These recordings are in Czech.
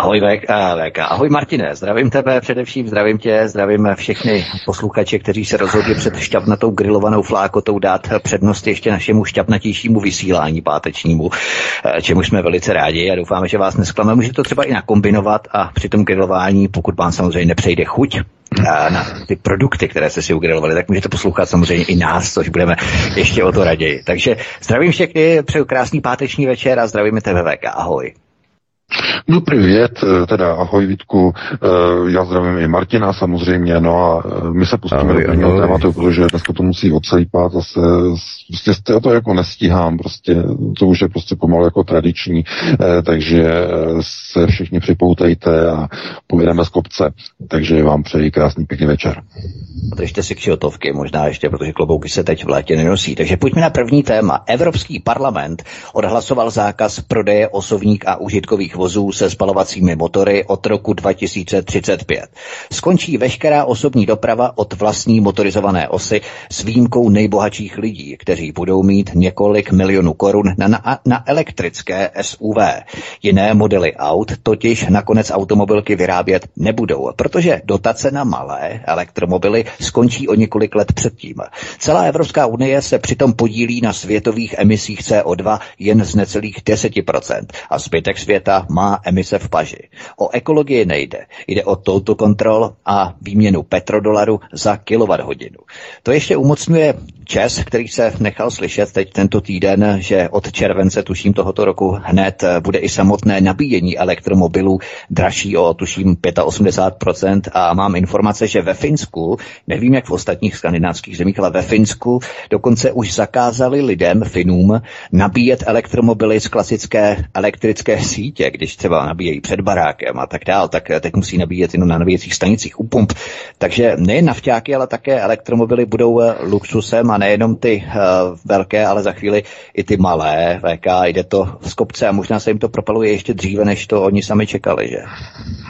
Ahoj VK, VK. Ahoj Martine, zdravím tebe především, zdravím tě, zdravím všechny posluchače, kteří se rozhodli před šťavnatou grilovanou flákotou dát přednost ještě našemu šťavnatějšímu vysílání pátečnímu, eh, čemu jsme velice rádi a doufáme, že vás nesklame. Můžete to třeba i nakombinovat a při tom grilování, pokud vám samozřejmě nepřejde chuť, eh, na ty produkty, které jste si ugrilovali, tak můžete poslouchat samozřejmě i nás, což budeme ještě o to raději. Takže zdravím všechny, přeju krásný páteční večer a zdravíme tebe VK. Ahoj. No privět, eh, teda ahoj Vítku, eh, já zdravím i Martina samozřejmě, no a eh, my se pustíme ahoj, do prvního tématu, protože dneska to musí odsejpat, zase prostě já to jako nestíhám, prostě to už je prostě pomalu jako tradiční, takže se všichni připoutejte a pojedeme z kopce, takže vám přeji krásný pěkný večer. Držte si kšiltovky, možná ještě, protože klobouky se teď v létě nenosí. Takže pojďme na první téma. Evropský parlament odhlasoval zákaz prodeje osobních a užitkových vozů se spalovacími motory od roku 2035. Skončí veškerá osobní doprava od vlastní motorizované osy s výjimkou nejbohatších lidí, kteří budou mít několik milionů korun na, na, na elektrické SUV. Jiné modely aut totiž nakonec automobilky vyrábět nebudou, protože dotace na malé elektromobily skončí o několik let předtím. Celá Evropská unie se přitom podílí na světových emisích CO2 jen z necelých 10% a zbytek světa má emise v paži. O ekologii nejde. Jde o touto kontrol a výměnu petrodolaru za kilowatt-hodinu. To ještě umocňuje Čes, který se nechal slyšet teď tento týden, že od července, tuším tohoto roku, hned bude i samotné nabíjení elektromobilů dražší o tuším 85% a mám informace, že ve Finsku, nevím jak v ostatních skandinávských zemích, ale ve Finsku dokonce už zakázali lidem, Finům, nabíjet elektromobily z klasické elektrické sítě, když třeba nabíjejí před barákem a tak dál, tak teď musí nabíjet jenom na nabíjecích stanicích u pump. Takže nejen nafťáky, ale také elektromobily budou luxusem a nejenom ty uh, velké, ale za chvíli i ty malé VK, jde to z kopce a možná se jim to propaluje ještě dříve, než to oni sami čekali, že?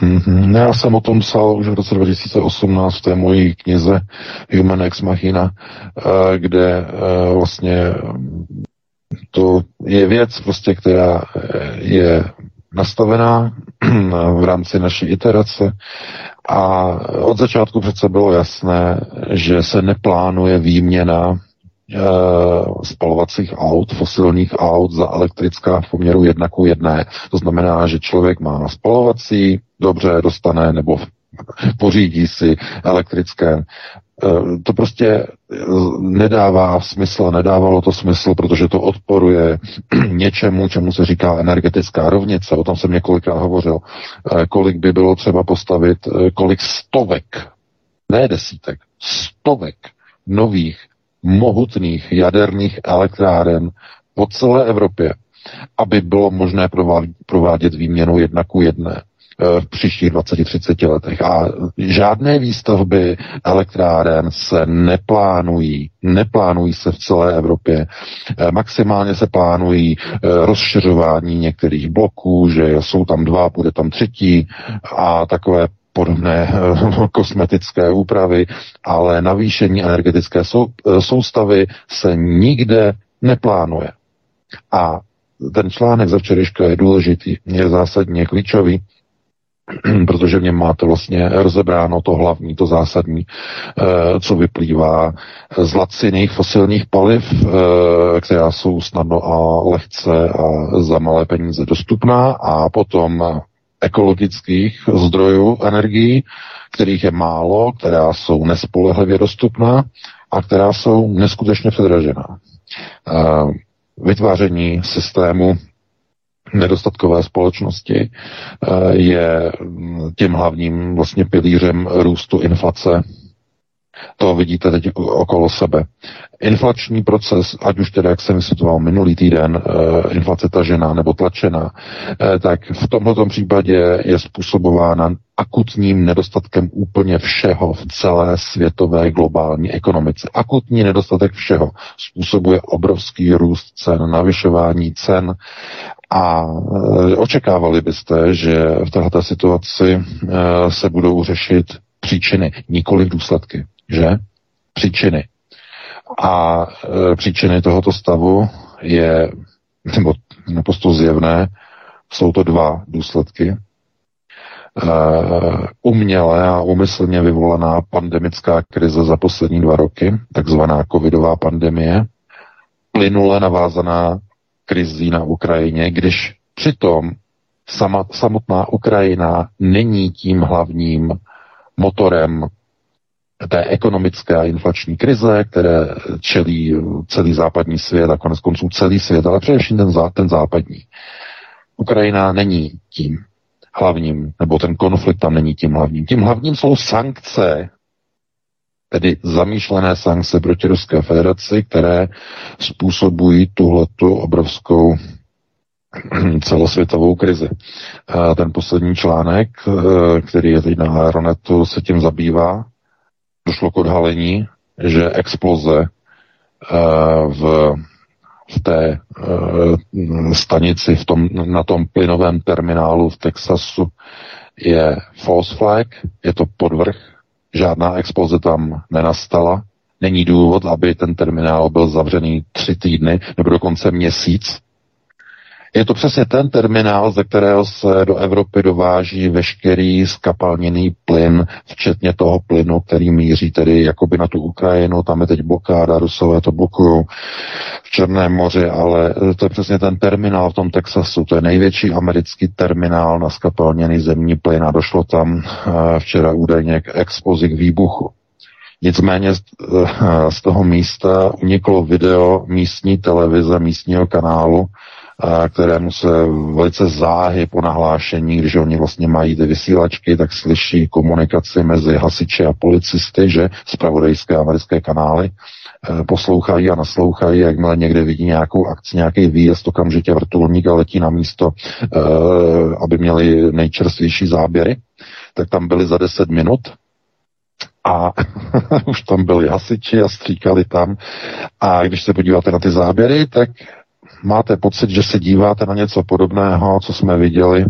Mm-hmm. Já jsem o tom psal už v roce 2018 v té mojí knize Human Ex Machina, kde vlastně to je věc, prostě, která je nastavená v rámci naší iterace a od začátku přece bylo jasné, že se neplánuje výměna e, spalovacích aut, fosilních aut za elektrická v poměru jedna ku jedné. To znamená, že člověk má spalovací, dobře dostane nebo pořídí si elektrické Eh, to prostě eh, nedává smysl, nedávalo to smysl, protože to odporuje něčemu, čemu se říká energetická rovnice. O tom jsem několikrát hovořil. Eh, kolik by bylo třeba postavit, kolik stovek, ne desítek, stovek nových mohutných jaderných elektráren po celé Evropě, aby bylo možné provádět výměnu jedna ku jedné. Eh, v příštích 20-30 letech. A žádné výstavby elektráren se neplánují. Neplánují se v celé Evropě. Eh, maximálně se plánují eh, rozšiřování některých bloků, že jsou tam dva, bude tam třetí a takové podobné kosmetické úpravy, ale navýšení energetické sou, soustavy se nikde neplánuje. A ten článek za včerejška je důležitý, je zásadně klíčový, protože v něm máte vlastně rozebráno to hlavní, to zásadní, eh, co vyplývá z laciných fosilních paliv, eh, která jsou snadno a lehce a za malé peníze dostupná a potom ekologických zdrojů energií, kterých je málo, která jsou nespolehlivě dostupná a která jsou neskutečně předražená. Vytváření systému nedostatkové společnosti eh, je tím hlavním vlastně pilířem růstu inflace. To vidíte teď okolo sebe. Inflační proces, ať už teda, jak jsem vysvětloval minulý týden, eh, inflace tažená nebo tlačená, eh, tak v tomto případě je způsobována akutním nedostatkem úplně všeho v celé světové globální ekonomice. Akutní nedostatek všeho způsobuje obrovský růst cen, navyšování cen a e, očekávali byste, že v této situaci e, se budou řešit příčiny, nikoli důsledky, že? Příčiny. A e, příčiny tohoto stavu je, nebo naprosto zjevné, jsou to dva důsledky. Uh, uměle a umyslně vyvolaná pandemická krize za poslední dva roky, takzvaná covidová pandemie, plynule navázaná krizí na Ukrajině, když přitom sama, samotná Ukrajina není tím hlavním motorem té ekonomické a inflační krize, které čelí celý západní svět a konec konců celý svět, ale především ten, zá, ten západní. Ukrajina není tím hlavním, nebo ten konflikt tam není tím hlavním. Tím hlavním jsou sankce, tedy zamýšlené sankce proti Ruské federaci, které způsobují tuhletu obrovskou celosvětovou krizi. Ten poslední článek, eh, který je teď na Aeronetu, se tím zabývá. Došlo k odhalení, že exploze eh, v v té uh, stanici, v tom, na tom plynovém terminálu v Texasu je false flag, je to podvrh, žádná exploze tam nenastala, není důvod, aby ten terminál byl zavřený tři týdny nebo dokonce měsíc. Je to přesně ten terminál, ze kterého se do Evropy dováží veškerý skapalněný plyn, včetně toho plynu, který míří tedy jakoby na tu Ukrajinu, tam je teď blokáda, Rusové to blokují v Černém moři, ale to je přesně ten terminál v tom Texasu, to je největší americký terminál na skapalněný zemní plyn a došlo tam eh, včera údajně k expozi k výbuchu. Nicméně z toho místa uniklo video místní televize, místního kanálu, kterému se velice záhy po nahlášení, když oni vlastně mají ty vysílačky, tak slyší komunikaci mezi hasiči a policisty, že zpravodajské americké kanály e, poslouchají a naslouchají, jakmile někde vidí nějakou akci, nějaký výjezd, okamžitě vrtulník a letí na místo, e, aby měli nejčerstvější záběry, tak tam byli za 10 minut a už tam byli hasiči a stříkali tam. A když se podíváte na ty záběry, tak máte pocit, že se díváte na něco podobného, co jsme viděli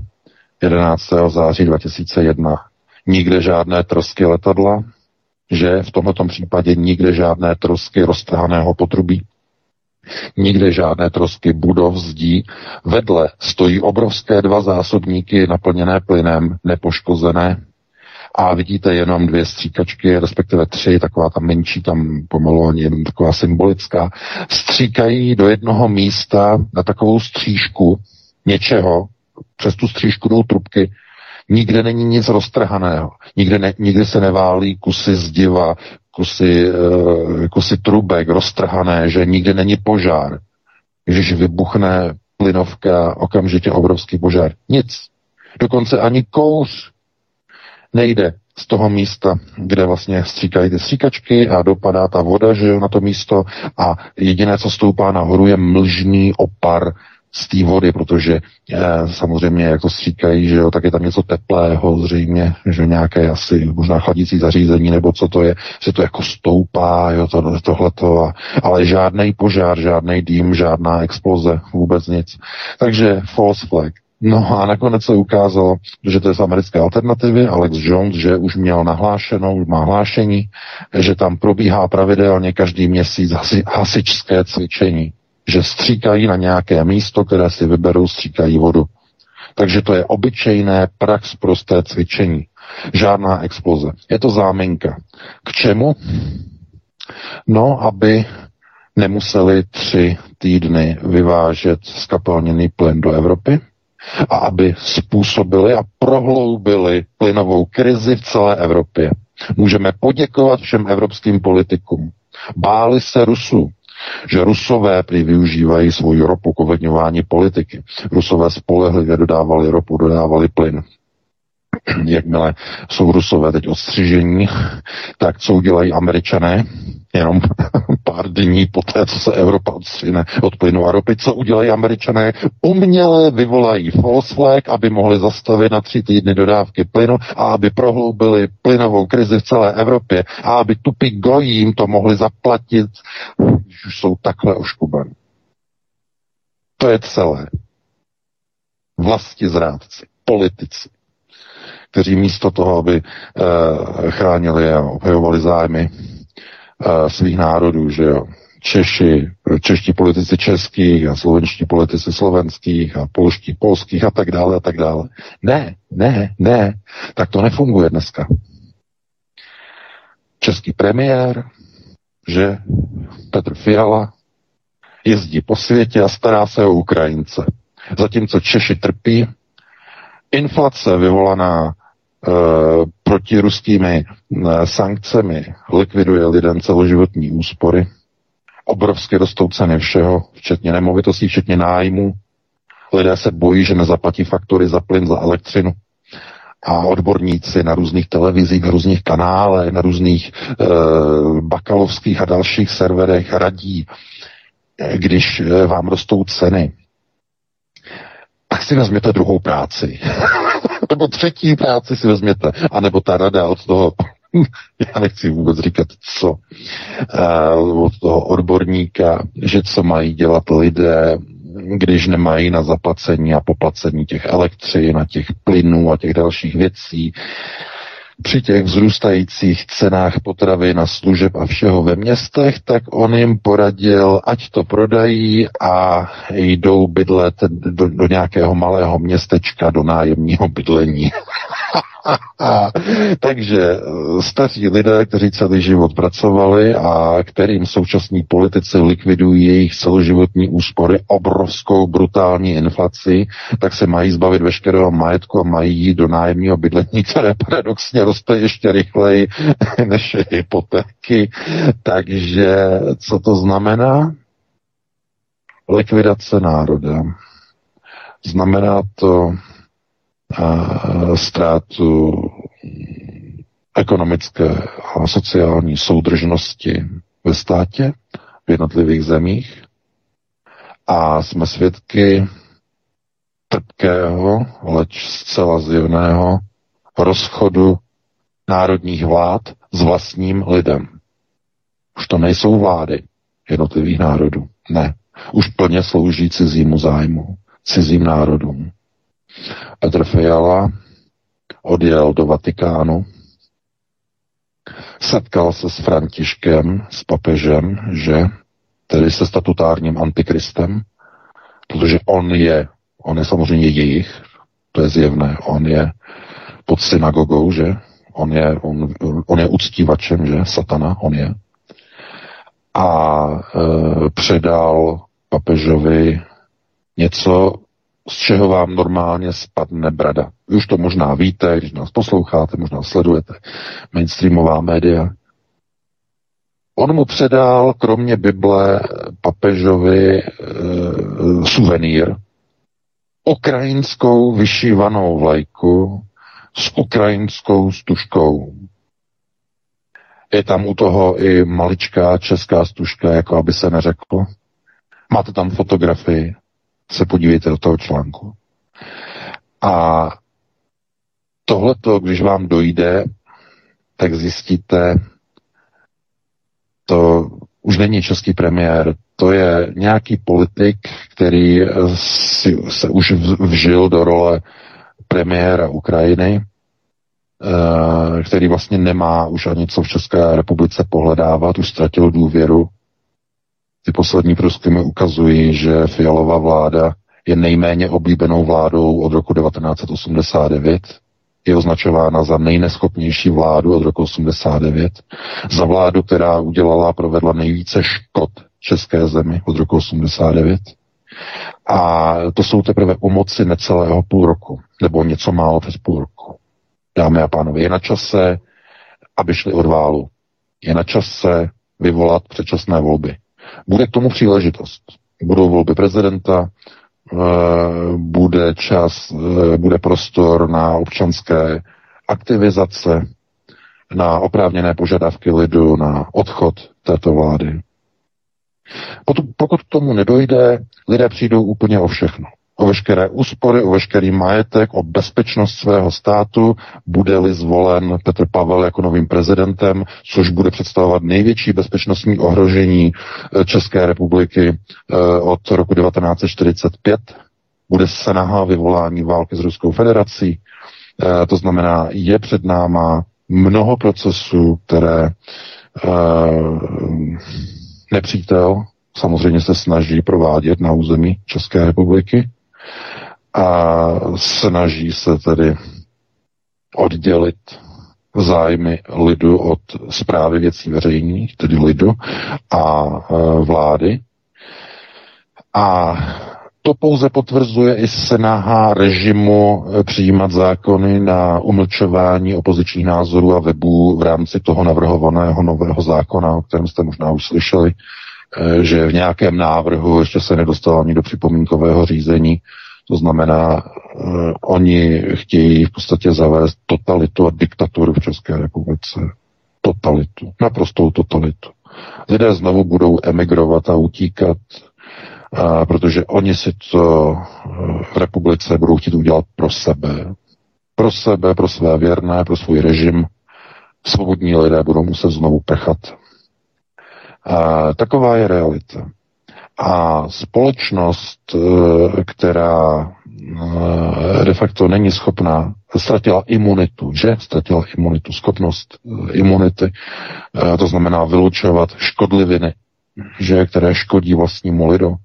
11. září 2001. Nikde žádné trosky letadla, že v tomto případě nikde žádné trosky roztrhaného potrubí, nikde žádné trosky budov zdí. Vedle stojí obrovské dva zásobníky naplněné plynem, nepoškozené, a vidíte jenom dvě stříkačky, respektive tři, taková ta menší, tam pomalu ani jenom taková symbolická, stříkají do jednoho místa na takovou střížku něčeho, přes tu střížku jdou trubky, nikde není nic roztrhaného, nikde, ne, nikde se neválí kusy zdiva, kusy, uh, kusy trubek roztrhané, že nikde není požár. Když vybuchne plynovka, okamžitě obrovský požár. Nic. Dokonce ani kouř nejde z toho místa, kde vlastně stříkají ty stříkačky a dopadá ta voda, že jo, na to místo a jediné, co stoupá nahoru, je mlžný opar z té vody, protože eh, samozřejmě, jak to stříkají, že jo, tak je tam něco teplého zřejmě, že nějaké asi možná chladící zařízení, nebo co to je, že to jako stoupá, jo, to, tohleto, a, ale žádný požár, žádný dým, žádná exploze, vůbec nic. Takže false flag. No a nakonec se ukázalo, že to je z americké alternativy, Alex Jones, že už měl nahlášenou, má hlášení, že tam probíhá pravidelně každý měsíc hasi, hasičské cvičení, že stříkají na nějaké místo, které si vyberou, stříkají vodu. Takže to je obyčejné prax prosté cvičení. Žádná exploze. Je to záminka. K čemu? No, aby nemuseli tři týdny vyvážet skapalněný plyn do Evropy, a aby způsobili a prohloubili plynovou krizi v celé Evropě. Můžeme poděkovat všem evropským politikům. Báli se Rusů, že Rusové prý využívají svou ropu k politiky. Rusové spolehlivě dodávali ropu, dodávali plyn. Jakmile jsou rusové teď odstřižení, tak co udělají američané, jenom pár dní po té, co se Evropa odstřine od plynu a ropy, co udělají američané, uměle vyvolají false flag, aby mohli zastavit na tři týdny dodávky plynu a aby prohloubili plynovou krizi v celé Evropě a aby tupí gojím to mohli zaplatit, když už jsou takhle oškubaní. To je celé. Vlasti zrádci, politici, kteří místo toho, aby e, chránili a obhajovali zájmy e, svých národů, že jo, Češi, čeští politici českých a slovenští politici slovenských a polští polských a tak dále a tak dále. Ne, ne, ne, tak to nefunguje dneska. Český premiér, že Petr Fiala jezdí po světě a stará se o Ukrajince. Zatímco Češi trpí, inflace vyvolaná e, proti ruskými e, sankcemi likviduje lidem celoživotní úspory. Obrovské rostou ceny všeho, včetně nemovitostí, včetně nájmu. Lidé se bojí, že nezaplatí faktury za plyn, za elektřinu. A odborníci na různých televizích, na různých kanálech, na různých e, bakalovských a dalších serverech radí, když eh, vám rostou ceny, tak si vezměte druhou práci. nebo třetí práci si vezměte. A nebo ta rada od toho, já nechci vůbec říkat co, uh, od toho odborníka, že co mají dělat lidé, když nemají na zaplacení a poplacení těch elektřin a těch plynů a těch dalších věcí při těch vzrůstajících cenách potravy na služeb a všeho ve městech, tak on jim poradil, ať to prodají a jdou bydlet do, do nějakého malého městečka, do nájemního bydlení. Takže eh, staří lidé, kteří celý život pracovali a kterým současní politici likvidují jejich celoživotní úspory obrovskou brutální inflaci, tak se mají zbavit veškerého majetku a mají jít do nájemního bydlení, které paradoxně roste ještě rychleji než hypotéky. Takže co to znamená? Likvidace národa. Znamená to ztrátu ekonomické a sociální soudržnosti ve státě, v jednotlivých zemích. A jsme svědky trpkého, leč zcela zjevného rozchodu národních vlád s vlastním lidem. Už to nejsou vlády jednotlivých národů. Ne. Už plně slouží cizímu zájmu, cizím národům. Petr Fiala odjel do Vatikánu, setkal se s Františkem, s papežem, že tedy se statutárním antikristem, protože on je, on je samozřejmě jejich, to je zjevné, on je pod synagogou, že? On je, on, on je uctívačem, že? Satana, on je. A e, předal papežovi něco, z čeho vám normálně spadne brada. Už to možná víte, když nás posloucháte, možná sledujete mainstreamová média. On mu předal kromě Bible papežovi e, suvenýr, ukrajinskou vyšívanou vlajku s ukrajinskou stužkou. Je tam u toho i maličká česká stužka, jako aby se neřeklo. Máte tam fotografii se podívejte do toho článku. A tohleto, když vám dojde, tak zjistíte, to už není český premiér, to je nějaký politik, který si, se už vžil do role premiéra Ukrajiny, eh, který vlastně nemá už ani co v České republice pohledávat, už ztratil důvěru ty poslední průzkumy ukazují, že Fialová vláda je nejméně oblíbenou vládou od roku 1989. Je označována za nejneschopnější vládu od roku 89. Za vládu, která udělala a provedla nejvíce škod české zemi od roku 89. A to jsou teprve pomoci necelého půl roku, nebo něco málo přes půl roku. Dámy a pánové, je na čase, aby šli od válu. Je na čase vyvolat předčasné volby. Bude k tomu příležitost. Budou volby prezidenta, bude čas, bude prostor na občanské aktivizace, na oprávněné požadavky lidu, na odchod této vlády. Pokud k tomu nedojde, lidé přijdou úplně o všechno. O veškeré úspory, o veškerý majetek, o bezpečnost svého státu, bude-li zvolen Petr Pavel jako novým prezidentem, což bude představovat největší bezpečnostní ohrožení eh, České republiky eh, od roku 1945. Bude se nahá vyvolání války s Ruskou federací. Eh, to znamená, je před náma mnoho procesů, které nepřítel samozřejmě se snaží provádět na území České republiky a snaží se tedy oddělit zájmy lidu od zprávy věcí veřejných, tedy lidu a e, vlády. A to pouze potvrzuje i snaha režimu e, přijímat zákony na umlčování opozičních názorů a webů v rámci toho navrhovaného nového zákona, o kterém jste možná už slyšeli, e, že v nějakém návrhu ještě se nedostalo ani do připomínkového řízení. To znamená, e, oni chtějí v podstatě zavést totalitu a diktaturu v České republice. Totalitu, naprostou totalitu. Lidé znovu budou emigrovat a utíkat protože oni si to v republice budou chtít udělat pro sebe. Pro sebe, pro své věrné, pro svůj režim. Svobodní lidé budou muset znovu prchat. A taková je realita. A společnost, e, která e, de facto není schopná, ztratila imunitu, že? Ztratila imunitu, schopnost e, imunity, to znamená vylučovat škodliviny, že, které škodí vlastnímu lidu,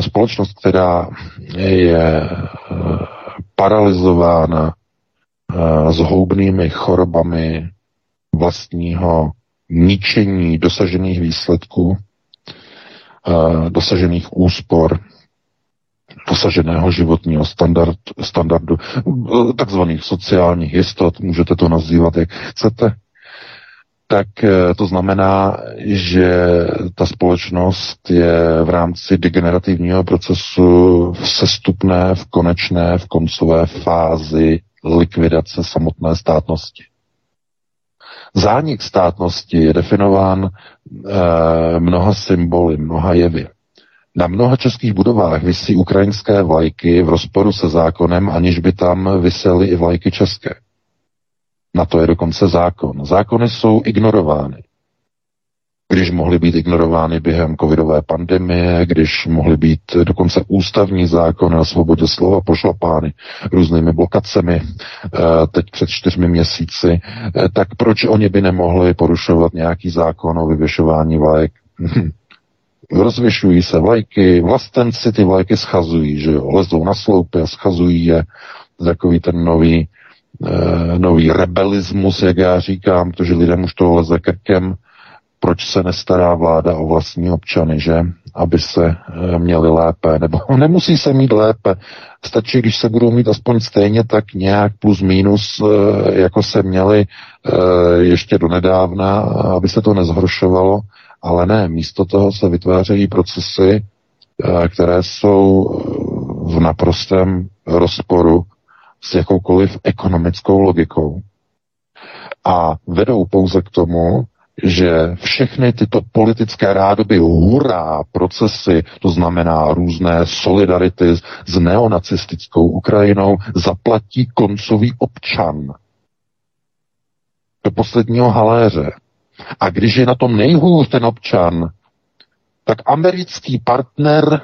společnost, která je eh, paralizována eh, zhoubnými chorobami vlastního ničení dosažených výsledků, dosažených úspor, dosaženého životního standard, standardu, takzvaných sociálních jistot, můžete to nazývat, jak chcete, tak eh, to znamená, že ta společnost je v rámci degenerativního procesu v sestupné, v konečné, v koncové fázi likvidace samotné státnosti. Zánik státnosti je definován e, mnoha symboly, mnoha jevy. Na mnoha českých budovách visí ukrajinské vlajky v rozporu se zákonem, aniž by tam visely i vlajky české. Na to je dokonce zákon. Zákony jsou ignorovány. Když mohly být ignorovány během covidové pandemie, když mohly být dokonce ústavní zákony o svobodě slova pošlapány různými blokacemi eh, teď před čtyřmi měsíci, eh, tak proč oni by nemohli porušovat nějaký zákon o vyvěšování vlajek? Rozvěšují se vlajky, vlastenci ty vlajky schazují, že jo, lezou na sloupy a schazují je, takový ten nový e, nový rebelismus, jak já říkám, protože lidem už to leze krkem, proč se nestará vláda o vlastní občany, že? Aby se e, měli lépe, nebo nemusí se mít lépe. Stačí, když se budou mít aspoň stejně tak nějak plus minus, e, jako se měli e, ještě donedávna, aby se to nezhoršovalo, ale ne, místo toho se vytvářejí procesy, které jsou v naprostém rozporu s jakoukoliv ekonomickou logikou. A vedou pouze k tomu, že všechny tyto politické rádoby hurá procesy, to znamená různé solidarity s neonacistickou Ukrajinou, zaplatí koncový občan do posledního haléře. A když je na tom nejhůř ten občan, tak americký partner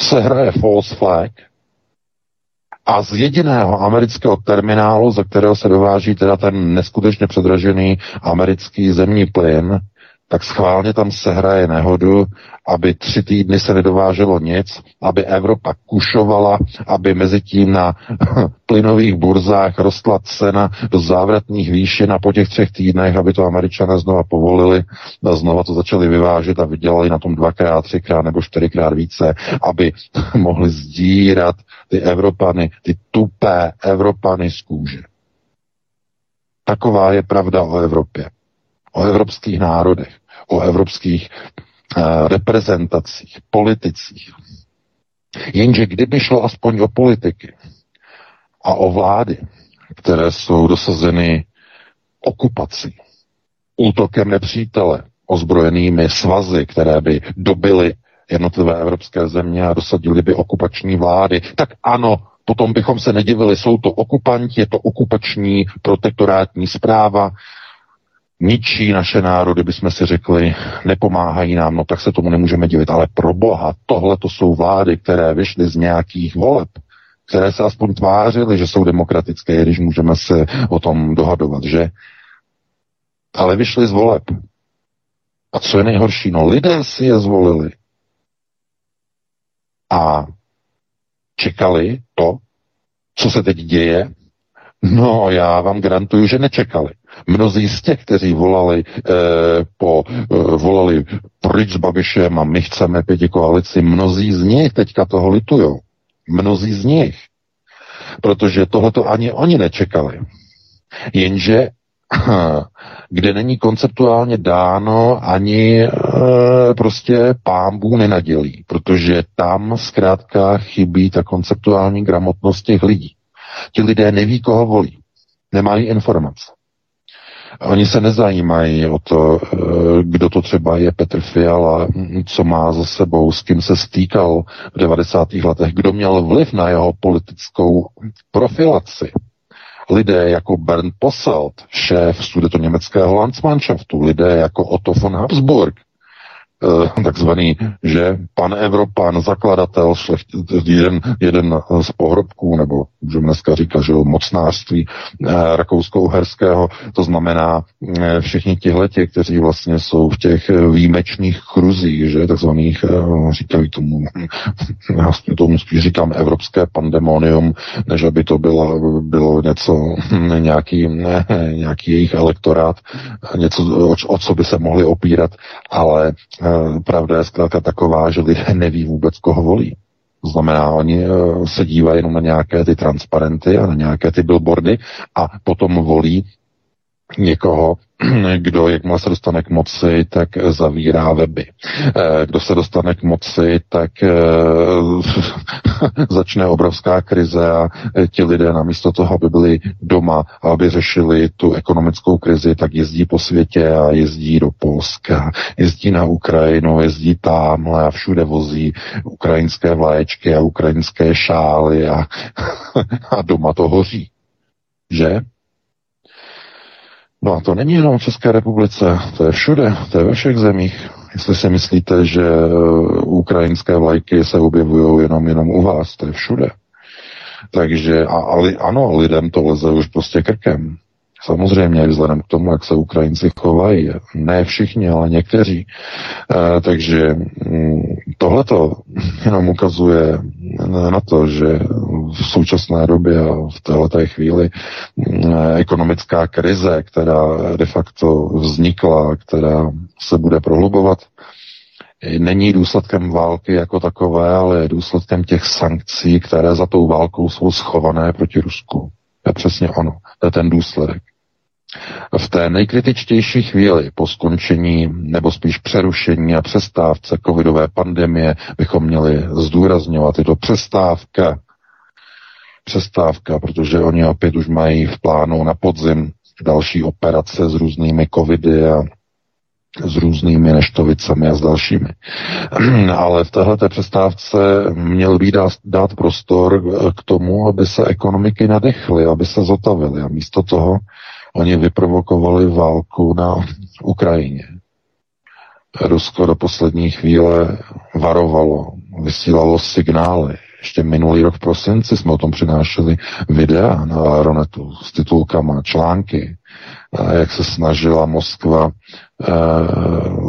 se hraje false flag a z jediného amerického terminálu, za kterého se dováží teda ten neskutečně předražený americký zemní plyn, tak schválně tam se hraje nehodu, aby tři týdny se nedováželo nic, aby Evropa kušovala, aby mezi tím na plynových burzách rostla cena do závratných výšin a po těch třech týdnech, aby to američané znova povolili a znova to začali vyvážet a vydělali na tom dvakrát, třikrát nebo čtyřikrát více, aby mohli sdírat ty Evropany, ty tupé Evropany z kůže. Taková je pravda o Evropě, o evropských národech, o evropských uh, reprezentacích, politicích. Jenže kdyby šlo aspoň o politiky a o vlády, které jsou dosazeny okupací, útokem nepřítele, ozbrojenými svazy, které by dobily jednotlivé evropské země a dosadili by okupační vlády, tak ano, potom bychom se nedivili, jsou to okupanti, je to okupační protektorátní zpráva, ničí naše národy, bychom si řekli, nepomáhají nám, no tak se tomu nemůžeme divit. Ale pro boha, tohle to jsou vlády, které vyšly z nějakých voleb, které se aspoň tvářily, že jsou demokratické, když můžeme se o tom dohadovat, že? Ale vyšly z voleb. A co je nejhorší? No lidé si je zvolili. A čekali to, co se teď děje, No, já vám garantuju, že nečekali. Mnozí z těch, kteří volali, eh, po, eh, volali pryč s Babišem a my chceme pěti koalici, mnozí z nich teďka toho litujou. Mnozí z nich. Protože tohleto ani oni nečekali. Jenže kde není konceptuálně dáno ani e, prostě pámbu nenadělí, protože tam zkrátka chybí ta konceptuální gramotnost těch lidí. Ti lidé neví, koho volí. Nemají informace. Oni se nezajímají o to, eh, kdo to třeba je Petr Fiala, co má za sebou, s kým se stýkal v 90. letech, kdo měl vliv na jeho politickou profilaci. Lidé jako Bernd Posselt, šéf sudeto německého Landsmannschaftu, lidé jako Otto von Habsburg, takzvaný, že pan Evropan, zakladatel, šlecht, jeden, jeden z pohrobků, nebo můžeme dneska říkat, že mocnářství eh, rakousko-uherského, to znamená eh, všichni tihleti, kteří vlastně jsou v těch výjimečných kruzích, že takzvaných, říkají tomu, já tomu spíš říkám evropské pandemonium, než aby to bylo, bylo něco, nějaký, ne, nějaký jejich elektorát, něco, o, o co by se mohli opírat, ale Eh, pravda je zkrátka taková, že lidé neví vůbec, koho volí. To znamená, oni eh, se dívají jenom na nějaké ty transparenty a na nějaké ty billboardy a potom volí někoho, kdo, jakmile se dostane k moci, tak zavírá weby. Eh, kdo se dostane k moci, tak eh, začne obrovská krize a eh, ti lidé namísto toho, aby byli doma a aby řešili tu ekonomickou krizi, tak jezdí po světě a jezdí do Polska, jezdí na Ukrajinu, jezdí tamhle a všude vozí ukrajinské vlaječky a ukrajinské šály a, a doma to hoří. Že? No a to není jenom v České republice, to je všude, to je ve všech zemích. Jestli si myslíte, že eh, ukrajinské vlajky se objevují jenom, jenom u vás, to je všude. Takže a, a, ano, lidem to leze už prostě krkem. Samozřejmě vzhledem k tomu, jak se Ukrajinci chovají. Ne všichni, ale někteří. E, takže mm, tohleto jenom ukazuje na to, že v současné době a v této chvíli mm, ekonomická krize, která de facto vznikla, která se bude prohlubovat, není důsledkem války jako takové, ale je důsledkem těch sankcí, které za tou válkou jsou schované proti Rusku. Přesně ono. Ten důsledek. V té nejkritičtější chvíli po skončení nebo spíš přerušení a přestávce covidové pandemie bychom měli zdůrazňovat, je to přestávka. Přestávka, protože oni opět už mají v plánu na podzim další operace s různými covidy a s různými neštovicemi a s dalšími. Ale v této přestávce měl být dát, dát prostor k tomu, aby se ekonomiky nadechly, aby se zotavily. A místo toho Oni vyprovokovali válku na Ukrajině. Rusko do poslední chvíle varovalo, vysílalo signály. Ještě minulý rok v prosinci jsme o tom přinášeli videa na Ronetu s titulkama, články, jak se snažila Moskva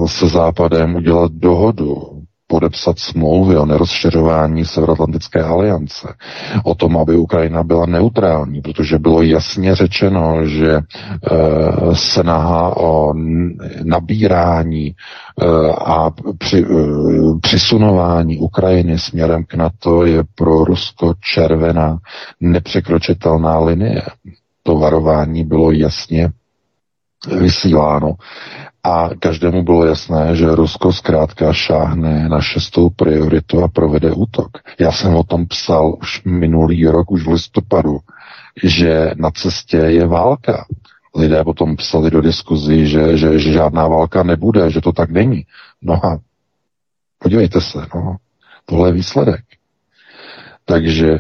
se Západem udělat dohodu podepsat smlouvy o nerozšiřování Severoatlantické aliance, o tom, aby Ukrajina byla neutrální, protože bylo jasně řečeno, že e, snaha o nabírání e, a při, e, přisunování Ukrajiny směrem k NATO je pro Rusko červená nepřekročitelná linie. To varování bylo jasně vysíláno. A každému bylo jasné, že Rusko zkrátka šáhne na šestou prioritu a provede útok. Já jsem o tom psal už minulý rok, už v listopadu, že na cestě je válka. Lidé potom psali do diskuzí, že, že, že žádná válka nebude, že to tak není. No a podívejte se, no, tohle je výsledek. Takže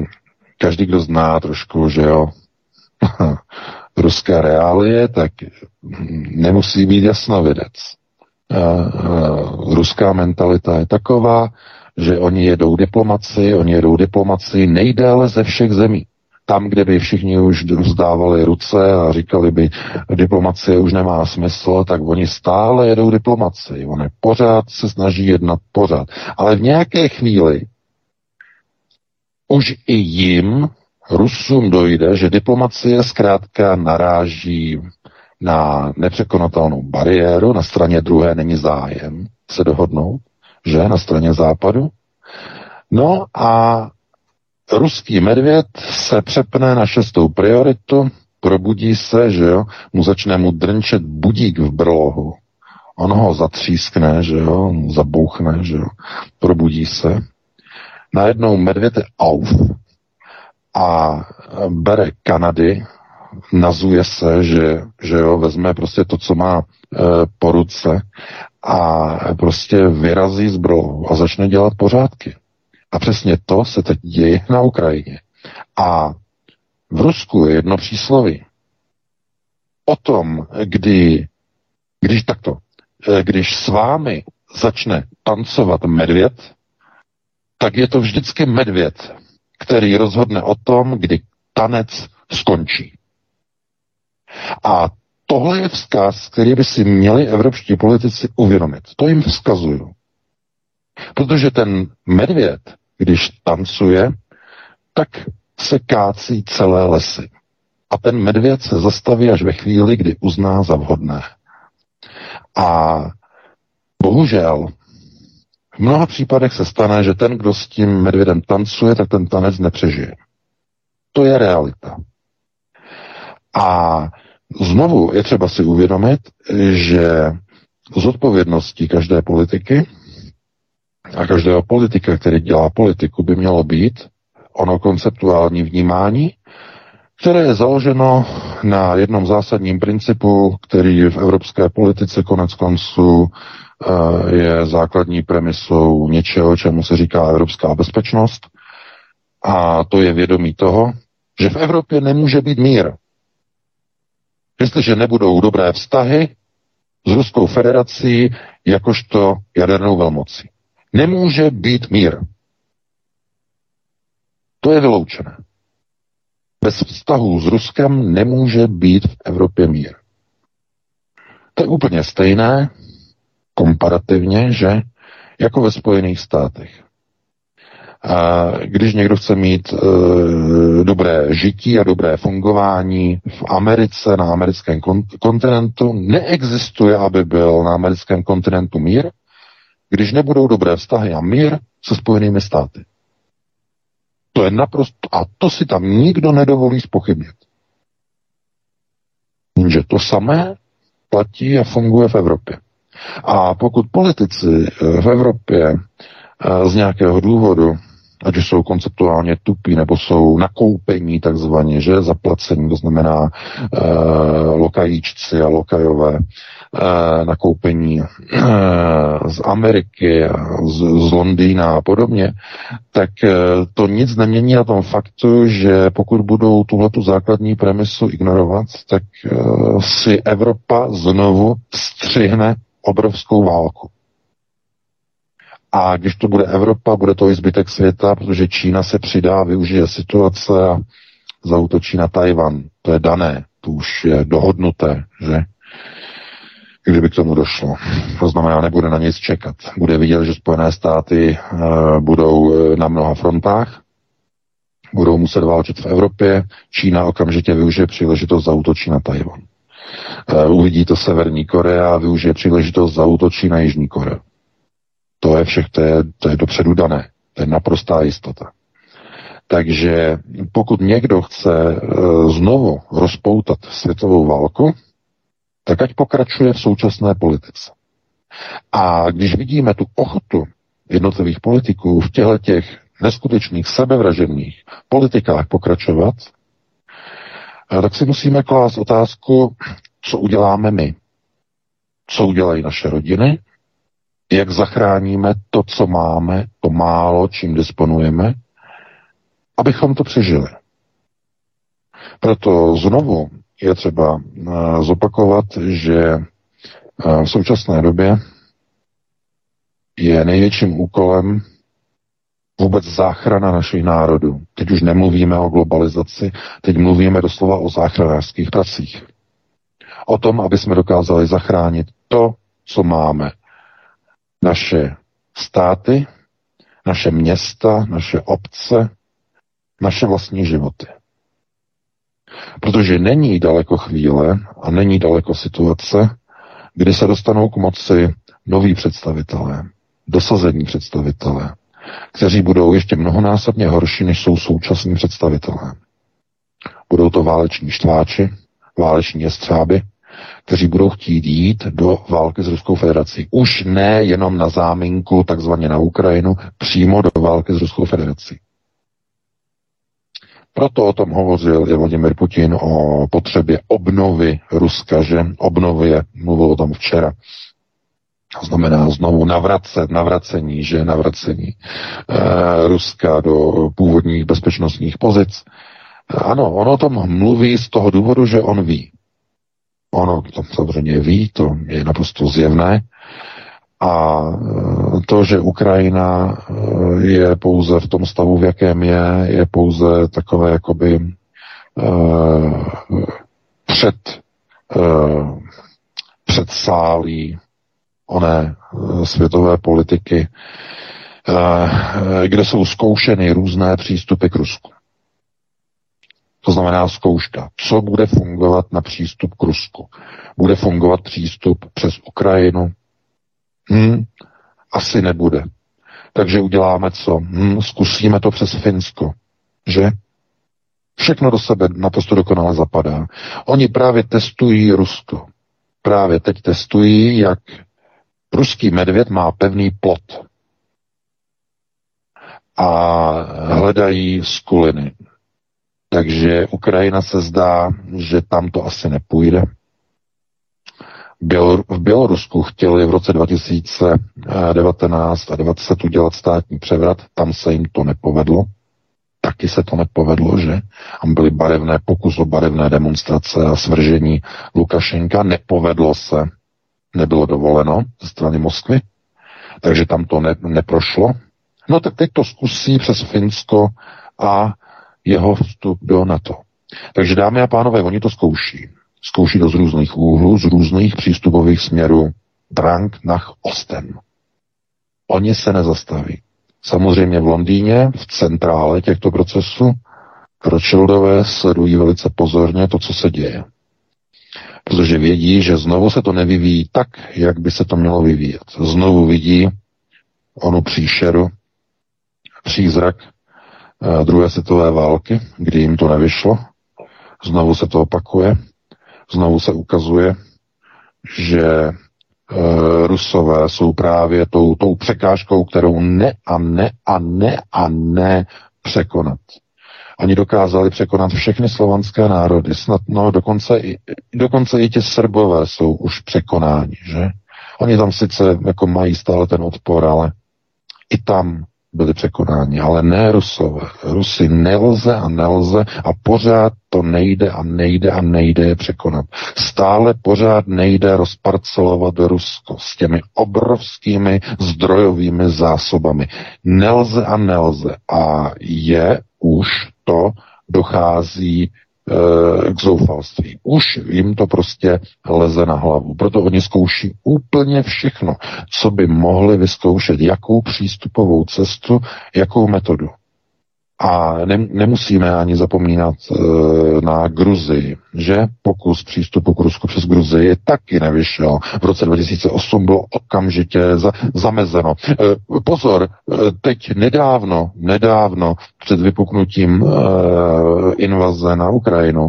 každý, kdo zná trošku, že jo, ruské reálie, tak nemusí být jasnovidec. Ruská mentalita je taková, že oni jedou diplomaci, oni jedou diplomaci nejdéle ze všech zemí. Tam, kde by všichni už rozdávali ruce a říkali by, diplomacie už nemá smysl, tak oni stále jedou diplomaci. Oni pořád se snaží jednat pořád. Ale v nějaké chvíli už i jim Rusům dojde, že diplomacie zkrátka naráží na nepřekonatelnou bariéru, na straně druhé není zájem se dohodnout, že? Na straně západu. No a ruský medvěd se přepne na šestou prioritu, probudí se, že jo, mu začne mu drnčet budík v brlohu. On ho zatřískne, že jo, zabouchne, že jo, probudí se. Najednou medvěd je auf, a bere Kanady, nazuje se, že, že jo, vezme prostě to, co má e, po ruce a prostě vyrazí zbrou a začne dělat pořádky. A přesně to se teď děje na Ukrajině. A v Rusku je jedno přísloví. O tom, kdy, když takto, e, když s vámi začne tancovat medvěd, tak je to vždycky medvěd, který rozhodne o tom, kdy tanec skončí. A tohle je vzkaz, který by si měli evropští politici uvědomit. To jim vzkazuju. Protože ten medvěd, když tancuje, tak se kácí celé lesy. A ten medvěd se zastaví až ve chvíli, kdy uzná za vhodné. A bohužel v mnoha případech se stane, že ten, kdo s tím medvědem tancuje, tak ten tanec nepřežije. To je realita. A znovu je třeba si uvědomit, že z odpovědností každé politiky a každého politika, který dělá politiku, by mělo být ono konceptuální vnímání, které je založeno na jednom zásadním principu, který v evropské politice konec konců je základní premisou něčeho, čemu se říká evropská bezpečnost. A to je vědomí toho, že v Evropě nemůže být mír. Jestliže nebudou dobré vztahy s Ruskou federací jakožto jadernou velmocí. Nemůže být mír. To je vyloučené. Bez vztahu s Ruskem nemůže být v Evropě mír. To je úplně stejné, komparativně, že jako ve Spojených státech. A když někdo chce mít e, dobré žití a dobré fungování v Americe, na americkém kontinentu, neexistuje, aby byl na americkém kontinentu mír, když nebudou dobré vztahy a mír se Spojenými státy. To je naprosto, a to si tam nikdo nedovolí spochybnit. Jenže to samé platí a funguje v Evropě. A pokud politici eh, v Evropě eh, z nějakého důvodu, ať už jsou konceptuálně tupí, nebo jsou nakoupení takzvaně, že zaplacení, to znamená e, lokajíčci a lokajové, e, nakoupení e, z Ameriky, z, z Londýna a podobně, tak e, to nic nemění na tom faktu, že pokud budou tuhletu základní premisu ignorovat, tak e, si Evropa znovu střihne obrovskou válku. A když to bude Evropa, bude to i zbytek světa, protože Čína se přidá, využije situace a zautočí na Tajvan. To je dané, to už je dohodnuté, že? Kdyby k tomu došlo. To znamená, nebude na nic čekat. Bude vidět, že Spojené státy uh, budou eh, na mnoha frontách, budou muset válčit v Evropě, Čína okamžitě využije příležitost zautočí na Tajvan. Uh, uvidí to Severní Korea a využije příležitost zautočí na Jižní Koreu. To je všech, to je, to je dopředu dané. To je naprostá jistota. Takže pokud někdo chce uh, znovu rozpoutat světovou válku, tak ať pokračuje v současné politice. A když vidíme tu ochotu jednotlivých politiků v těchto těch neskutečných sebevražených politikách pokračovat, eh, tak si musíme klást otázku, co uděláme my. Co udělají naše rodiny, jak zachráníme to, co máme, to málo, čím disponujeme, abychom to přežili. Proto znovu je třeba eh, zopakovat, že eh, v současné době je největším úkolem vůbec záchrana našich národů. Teď už nemluvíme o globalizaci, teď mluvíme doslova o záchranářských pracích. O tom, aby jsme dokázali zachránit to, co máme. Naše státy, naše města, naše obce, naše vlastní životy. Protože není daleko chvíle a není daleko situace, kdy se dostanou k moci noví představitelé, dosazení představitelé, kteří budou ještě mnohonásobně horší, než jsou současní představitelé. Budou to váleční štváči, váleční jestřáby, kteří budou chtít jít do války s Ruskou federací. Už ne jenom na záminku, takzvaně na Ukrajinu, přímo do války s Ruskou federací. Proto o tom hovořil i Vladimir Putin o potřebě obnovy Ruska, že obnovy, mluvil o tom včera. To znamená znovu navracet, navracení, že navracení e, Ruska do původních bezpečnostních pozic. Ano, on o tom mluví z toho důvodu, že on ví. Ono to samozřejmě ví, to je naprosto zjevné. A e, to, že Ukrajina e, je pouze v tom stavu, v jakém je, je pouze takové jakoby uh, před uh, předsálí oné uh, světové politiky, uh, kde jsou zkoušeny různé přístupy k Rusku. To znamená zkouška. Co bude fungovat na přístup k Rusku? Bude fungovat přístup přes Ukrajinu, Hmm, asi nebude. Takže uděláme co? Hmm, zkusíme to přes Finsko. Že? Všechno do sebe naprosto dokonale zapadá. Oni právě testují Rusko. Právě teď testují, jak ruský medvěd má pevný plot. A hledají skuliny. Takže Ukrajina se zdá, že tam to asi nepůjde. V Bělorusku chtěli v roce 2019 a 2020 udělat státní převrat, tam se jim to nepovedlo. Taky se to nepovedlo, že? Tam byly barevné pokus o barevné demonstrace a svržení Lukašenka. Nepovedlo se, nebylo dovoleno ze strany Moskvy, takže tam to ne, neprošlo. No tak teď to zkusí přes Finsko a jeho vstup do NATO. Takže dámy a pánové, oni to zkouší. Zkouší to z různých úhlů, z různých přístupových směrů. Drang nach Osten. Oni se nezastaví. Samozřejmě v Londýně, v centrále těchto procesů, Rothschildové sledují velice pozorně to, co se děje. Protože vědí, že znovu se to nevyvíjí tak, jak by se to mělo vyvíjet. Znovu vidí onu příšeru, přízrak eh, druhé světové války, kdy jim to nevyšlo. Znovu se to opakuje znovu se ukazuje, že e, Rusové jsou právě tou, tou překážkou, kterou ne a ne a ne a ne překonat. Oni dokázali překonat všechny slovanské národy, snad no, dokonce i, dokonce i ti Srbové jsou už překonáni, že? Oni tam sice jako mají stále ten odpor, ale i tam byli překonáni, ale ne Rusové. Rusy nelze a nelze a pořád to nejde a nejde a nejde je překonat. Stále pořád nejde rozparcelovat Rusko s těmi obrovskými zdrojovými zásobami. Nelze a nelze. A je už to dochází k zoufalství. Už jim to prostě leze na hlavu. Proto oni zkouší úplně všechno, co by mohli vyzkoušet, jakou přístupovou cestu, jakou metodu. A ne, nemusíme ani zapomínat e, na Gruzii, že pokus přístupu k Rusku přes Gruzii taky nevyšel. V roce 2008 bylo okamžitě za, zamezeno. E, pozor, e, teď nedávno, nedávno před vypuknutím e, invaze na Ukrajinu,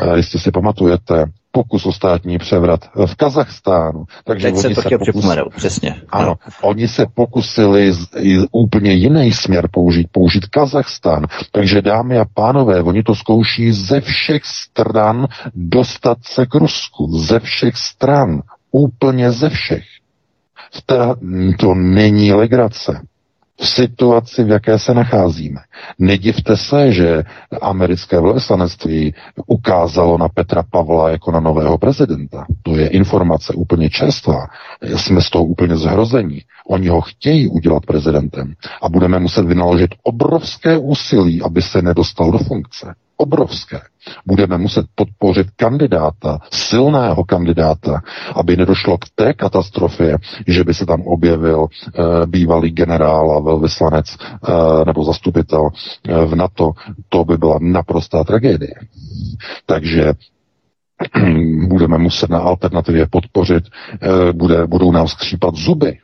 e, jestli si pamatujete, pokus o státní převrat v Kazachstánu. Takže Teď oni se to chtěl pokus... přesně. Ano, no. oni se pokusili z, úplně jiný směr použít, použít Kazachstán. Takže dámy a pánové, oni to zkouší ze všech stran dostat se k Rusku. Ze všech stran. Úplně ze všech. To není legrace situaci, v jaké se nacházíme. Nedivte se, že americké velvyslanectví ukázalo na Petra Pavla jako na nového prezidenta. To je informace úplně čerstvá. Jsme z toho úplně zhrození. Oni ho chtějí udělat prezidentem a budeme muset vynaložit obrovské úsilí, aby se nedostal do funkce obrovské. Budeme muset podpořit kandidáta, silného kandidáta, aby nedošlo k té katastrofě, že by se tam objevil e, bývalý generál a velvyslanec e, nebo zastupitel e, v NATO. To by byla naprostá tragédie. Takže budeme muset na alternativě podpořit, bude, budou nám skřípat zuby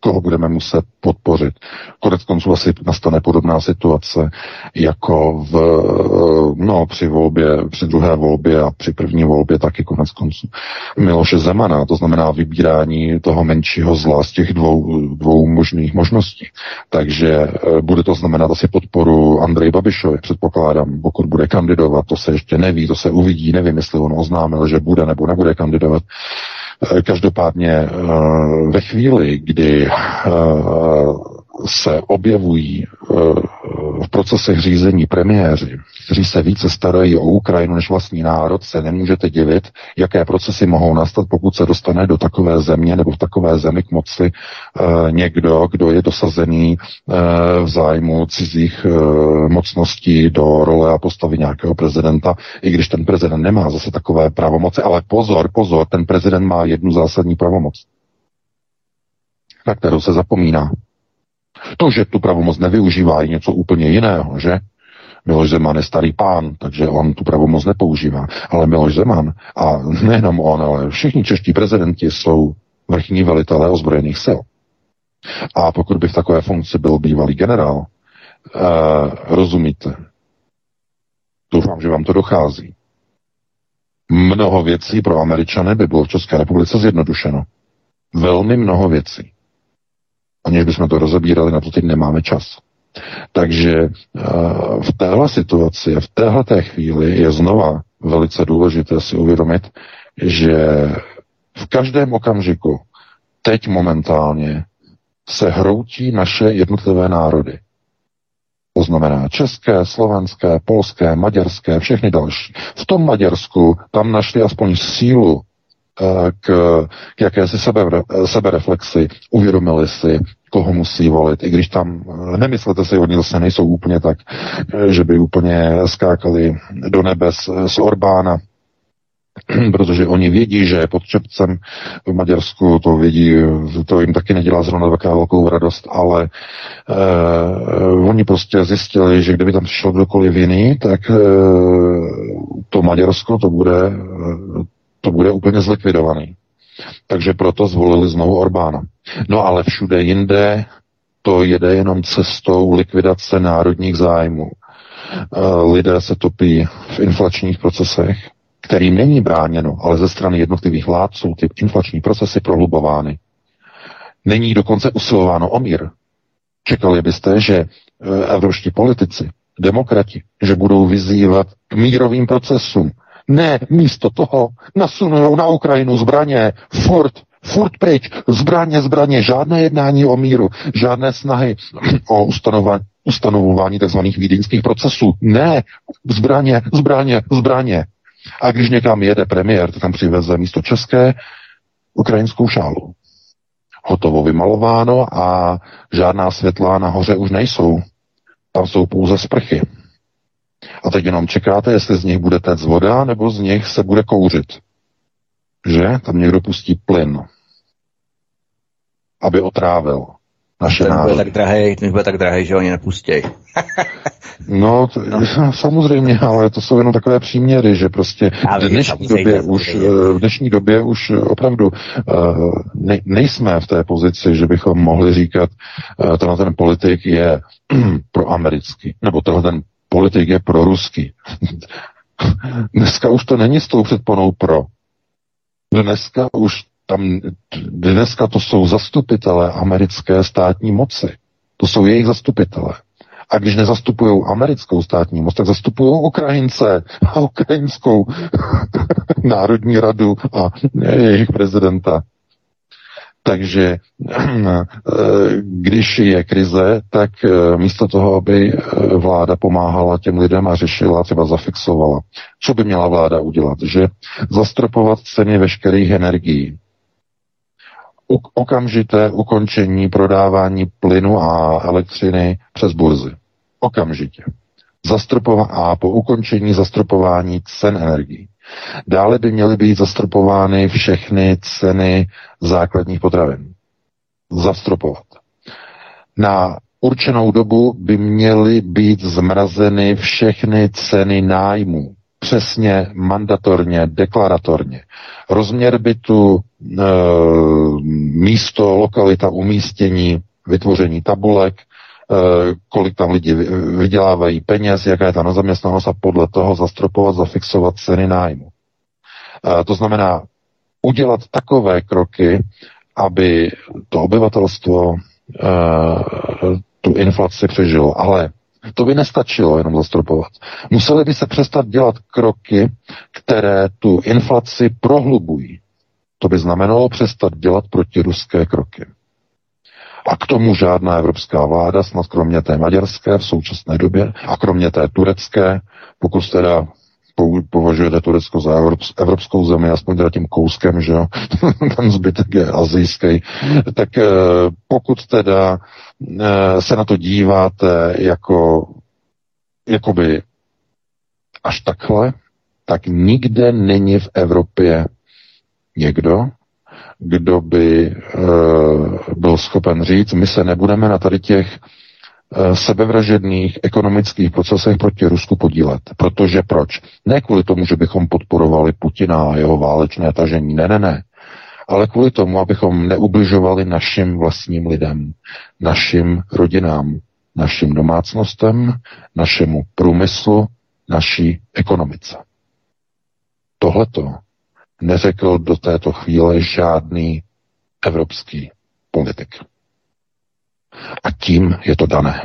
koho budeme muset podpořit. Konec konců asi nastane podobná situace jako v, no, při volbě, při druhé volbě a při první volbě taky konec konců Miloše Zemana, to znamená vybírání toho menšího zla z těch dvou, dvou možných možností. Takže eh, bude to znamenat asi podporu Andrej Babišovi, předpokládám, pokud bude kandidovat, to se ještě neví, to se uvidí, nevím, jestli on oznámil, že bude nebo nebude kandidovat. Eh, každopádně eh, ve chvíli, kdy eh, se objevují v procesech řízení premiéři, kteří se více starají o Ukrajinu než vlastní národ, se nemůžete divit, jaké procesy mohou nastat, pokud se dostane do takové země nebo v takové zemi k moci e, někdo, kdo je dosazený e, v zájmu cizích e, mocností do role a postavy nějakého prezidenta, i když ten prezident nemá zase takové pravomoci, ale pozor, pozor, ten prezident má jednu zásadní pravomoc, na kterou se zapomíná. To, že tu pravomoc nevyužívá, je něco úplně jiného, že? Miloš Zeman je starý pán, takže on tu pravomoc nepoužívá. Ale Miloš Zeman, a nejenom on, ale všichni čeští prezidenti jsou vrchní velitelé ozbrojených sil. A pokud by v takové funkci byl bývalý generál, eh, rozumíte, doufám, že vám to dochází. Mnoho věcí pro Američany by bylo v České republice zjednodušeno. Velmi mnoho věcí. Aniž bychom to rozebírali, na to teď nemáme čas. Takže eh, v téhle situaci, v téhle té chvíli je znova velice důležité si uvědomit, že v každém okamžiku, teď momentálně, se hroutí naše jednotlivé národy. To znamená české, slovenské, polské, maďarské, všechny další. V tom Maďarsku tam našli aspoň sílu k, k jakési sebe, sebereflexi, uvědomili si, koho musí volit, i když tam, eh, nemyslete si, oni zase nejsou úplně tak, eh, že by úplně skákali do nebes eh, z Orbána, protože oni vědí, že je pod čepcem v Maďarsku, to vědí, to jim taky nedělá zrovna taková velkou radost, ale eh, oni prostě zjistili, že kdyby tam přišel kdokoliv jiný, tak eh, to Maďarsko to bude, to bude úplně zlikvidovaný. Takže proto zvolili znovu Orbána. No ale všude jinde to jede jenom cestou likvidace národních zájmů. Eh, lidé se topí v inflačních procesech, kterým není bráněno, ale ze strany jednotlivých vlád jsou ty inflační procesy prohlubovány. Není dokonce usilováno o mír. Čekali byste, že eh, evropští politici, demokrati, že budou vyzývat k mírovým procesům, ne, místo toho nasunou na Ukrajinu zbraně, furt, furt pryč, zbraně, zbraně, žádné jednání o míru, žádné snahy o ustanování, ustanovování tzv. vídeňských procesů. Ne, zbraně, zbraně, zbraně. A když někam jede premiér, tak tam přiveze místo české ukrajinskou šálu. Hotovo vymalováno a žádná světla nahoře už nejsou. Tam jsou pouze sprchy. A teď jenom čekáte, jestli z nich bude téct voda, nebo z nich se bude kouřit. Že? Tam někdo pustí plyn, aby otrávil naše ten bude tak drahý, ten bude tak drahý, že oni nepustějí. no, to, no, samozřejmě, ale to jsou jenom takové příměry, že prostě v dnešní, době už, v dnešní době už opravdu uh, ne, nejsme v té pozici, že bychom mohli říkat, tenhle ten politik je pro americký, nebo tenhle ten politik je pro ruský. Dneska už to není s tou předponou pro. Dneska už tam, dneska to jsou zastupitelé americké státní moci. To jsou jejich zastupitelé. A když nezastupují americkou státní moc, tak zastupují Ukrajince a Ukrajinskou národní radu a jejich prezidenta. Takže eh, když je krize, tak eh, místo toho, aby eh, vláda pomáhala těm lidem a řešila, třeba zafixovala, co by měla vláda udělat? Že zastropovat ceny veškerých energií, okamžité ukončení prodávání plynu a elektřiny přes burzy. Okamžitě. Zastropova- a po ukončení zastropování cen energií. Dále by měly být zastropovány všechny ceny základních potravin. Zastropovat. Na určenou dobu by měly být zmrazeny všechny ceny nájmu. Přesně, mandatorně, deklaratorně. Rozměr bytu, e, místo, lokalita umístění, vytvoření tabulek, kolik tam lidi vydělávají peněz, jaká je ta nezaměstnanost a podle toho zastropovat, zafixovat ceny nájmu. Eh, to znamená udělat takové kroky, aby to obyvatelstvo eh, tu inflaci přežilo. Ale to by nestačilo jenom zastropovat. Museli by se přestat dělat kroky, které tu inflaci prohlubují. To by znamenalo přestat dělat protiruské kroky. A k tomu žádná evropská vláda, snad kromě té maďarské v současné době a kromě té turecké, pokud teda považujete Turecko za evropskou zemi, aspoň teda tím kouskem, že jo, ten zbytek je azijský, tak eh, pokud teda eh, se na to díváte jako jakoby až takhle, tak nikde není v Evropě někdo, kdo by e, byl schopen říct, my se nebudeme na tady těch e, sebevražedných ekonomických procesech proti Rusku podílet. Protože proč? Ne kvůli tomu, že bychom podporovali Putina a jeho válečné tažení. Ne, ne, ne. Ale kvůli tomu, abychom neubližovali našim vlastním lidem, našim rodinám, našim domácnostem, našemu průmyslu, naší ekonomice. Tohleto neřekl do této chvíle žádný evropský politik. A tím je to dané.